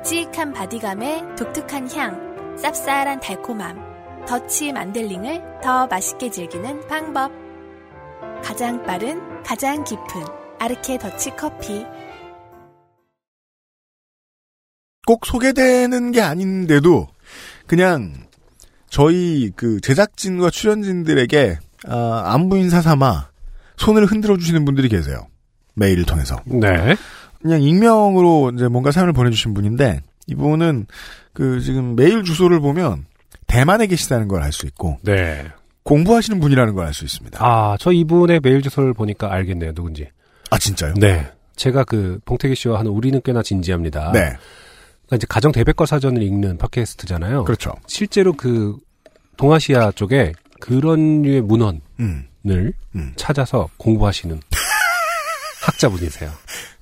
S12: 묵직한 바디감에 독특한 향, 쌉쌀한 달콤함, 더치 만델링을 더 맛있게 즐기는 방법. 가장 빠른, 가장 깊은 아르케 더치 커피.
S1: 꼭 소개되는 게 아닌데도 그냥 저희 그 제작진과 출연진들에게 아, 안부 인사 삼아 손을 흔들어 주시는 분들이 계세요. 메일을 통해서.
S2: 네.
S1: 그냥 익명으로 이제 뭔가 사연을 보내주신 분인데 이분은 그 지금 메일 주소를 보면 대만에 계시다는 걸 알 수 있고
S2: 네.
S1: 공부하시는 분이라는 걸 알 수 있습니다.
S2: 아, 저 이분의 메일 주소를 보니까 알겠네요. 누군지.
S1: 아 진짜요?
S2: 네. 제가 그 봉태기 씨와 하는 우리는 꽤나 진지합니다.
S1: 네.
S2: 그러니까 이제 가정 대백과 사전을 읽는 팟캐스트잖아요.
S1: 그렇죠.
S2: 실제로 그 동아시아 쪽에 그런 류의 문헌을
S1: 음.
S2: 찾아서 공부하시는 학자분이세요.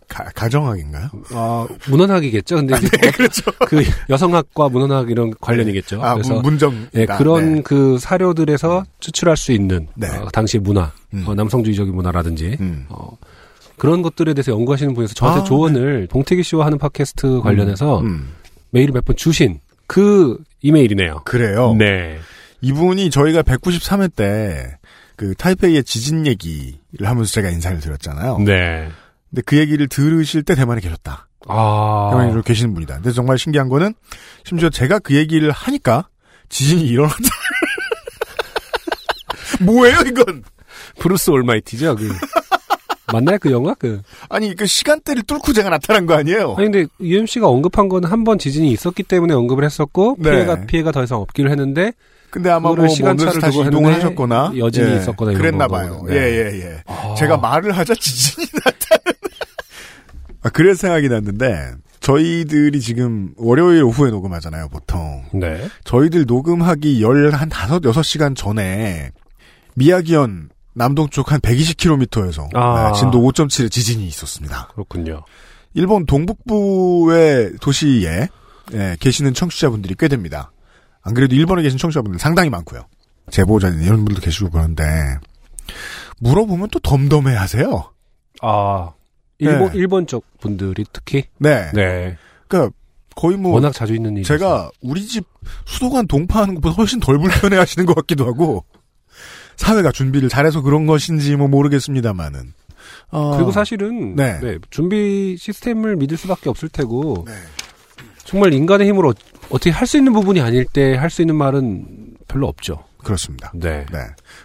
S1: 가, 정학인가요
S2: 어, 문헌학이겠죠. 근데 이제
S1: 그렇죠.
S2: 그 여성학과 문헌학 이런 관련이겠죠.
S1: 아,
S2: 그래서
S1: 문정.
S2: 예,
S1: 아,
S2: 그런
S1: 네.
S2: 그 사료들에서 추출할 수 있는
S1: 네.
S2: 어, 당시 문화,
S1: 음.
S2: 어, 남성주의적인 문화라든지
S1: 음.
S2: 어, 그런 것들에 대해서 연구하시는 분에서 저한테
S1: 아,
S2: 조언을 봉태기 씨와 하는 팟캐스트 관련해서
S1: 음.
S2: 메일을 몇 번 주신 그 이메일이네요.
S1: 그래요.
S2: 네.
S1: 이분이 저희가 193회 때 그 타이페이의 지진 얘기를 하면서 제가 인사를 드렸잖아요.
S2: 네.
S1: 근데 그 얘기를 들으실 때 대만에 계셨다.
S2: 아.
S1: 대만에 계시는 분이다. 근데 정말 신기한 거는 심지어 제가 그 얘기를 하니까 지진이 일어났다. 뭐예요 이건?
S2: 브루스 올마이티죠. 그 맞나요 그 영화 그?
S1: 아니 그 시간대를 뚫고 제가 나타난 거 아니에요?
S2: 아니 근데 UMC가 언급한 거는 한 번 지진이 있었기 때문에 언급을 했었고
S1: 네.
S2: 피해가 피해가 더 이상 없기로 했는데
S1: 근데 아마 뭐
S2: 시간차를
S1: 다시 이동을 하셨거나
S2: 여진이
S1: 예,
S2: 있었거나
S1: 그랬나. 봐요.
S2: 네.
S1: 예예 예.
S2: 아.
S1: 제가 말을 하자 지진이 나타나는. 아, 그래서 생각이 났는데 저희들이 지금 월요일 오후에 녹음하잖아요 보통.
S2: 네.
S1: 저희들 녹음하기 열 한 다섯 여섯 시간 전에 미야기현 남동쪽 한 120km에서
S2: 아.
S1: 진도 5.7의 지진이 있었습니다.
S2: 그렇군요.
S1: 일본 동북부의 도시에 예, 계시는 청취자분들이 꽤 됩니다. 안 그래도 일본에 계신 청취자분들 상당히 많고요. 제보자들 이런 분들도 계시고 그런데 물어보면 또 덤덤해 하세요.
S2: 아, 일본,
S1: 네.
S2: 일본 쪽 분들이 특히?
S1: 네.
S2: 네.
S1: 그러니까 거의 뭐
S2: 워낙 자주 있는 일이
S1: 제가 우리 집 수도관 동파하는 것보다 훨씬 덜 불편해 하시는 것 같기도 하고 사회가 준비를 잘해서 그런 것인지 뭐 모르겠습니다만은 어,
S2: 그리고 사실은
S1: 네.
S2: 네, 준비 시스템을 믿을 수밖에 없을 테고
S1: 네.
S2: 정말 인간의 힘으로 어, 어떻게 할 수 있는 부분이 아닐 때 할 수 있는 말은 별로 없죠.
S1: 그렇습니다.
S2: 네.
S1: 네.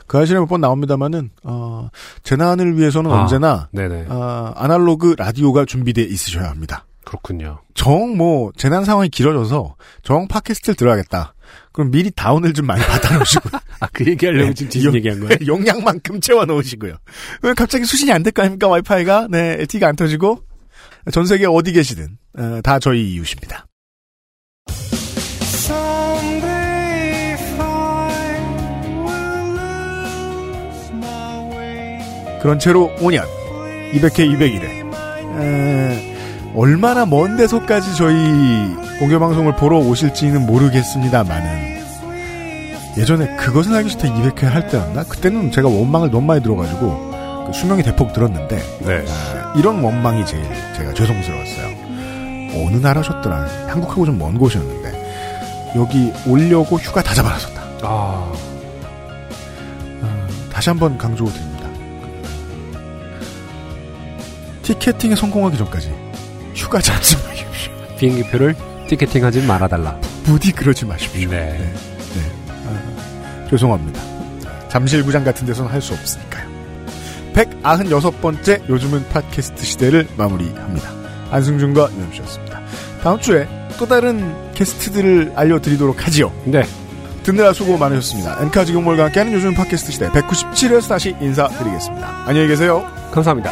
S1: 그 아시에 몇 번 나옵니다만은 어, 재난을 위해서는
S2: 아,
S1: 언제나
S2: 네네.
S1: 어, 아날로그 라디오가 준비돼 있으셔야 합니다.
S2: 그렇군요.
S1: 정 뭐 재난 상황이 길어져서 정 팟캐스트를 들어야겠다. 그럼 미리 다운을 좀 많이 받아 놓으시고.
S2: 아, 그 얘기하려고 지금 뒤집 얘기한 거예요?
S1: 용량만큼 채워 넣으시고요. 왜 갑자기 수신이 안 될 거 아닙니까? 와이파이가? 네, LTE가 안 터지고. 전 세계 어디 계시든, 어, 다 저희 이웃입니다. 그런 채로 5년, 200회, 201회. 얼마나 먼 데서까지 저희 공개방송을 보러 오실지는 모르겠습니다만은, 예전에 그것은 알기 싫다 200회 할 때였나? 그때는 제가 원망을 너무 많이 들어가지고, 그 수명이 대폭 들었는데,
S2: 네.
S1: 아, 이런 원망이 제일 제가 죄송스러웠어요. 어느 나라셨더라? 한국하고 좀 먼 곳이었는데, 여기 오려고 휴가 다 잡아놨었다.
S2: 아,
S1: 아, 다시 한번 강조드립니다. 티켓팅에 성공하기 전까지 휴가 잡지 마십시오.
S2: 비행기표를 티켓팅하지 말아달라.
S1: 부디 그러지 마십시오.
S2: 네.
S1: 네. 아, 죄송합니다. 잠실구장 같은 데서는 할 수 없으니까요. 196번째 요즘은 팟캐스트 시대를 마무리합니다. 안승준과 유현수였습니다. 다음 주에 또 다른 게스트들을 알려드리도록 하지요.
S2: 네.
S1: 듣느라 수고 많으셨습니다. 엔카 지금몰과 함께하는 요즘 팟캐스트 시대 197회에서 다시 인사드리겠습니다. 안녕히 계세요.
S2: 감사합니다.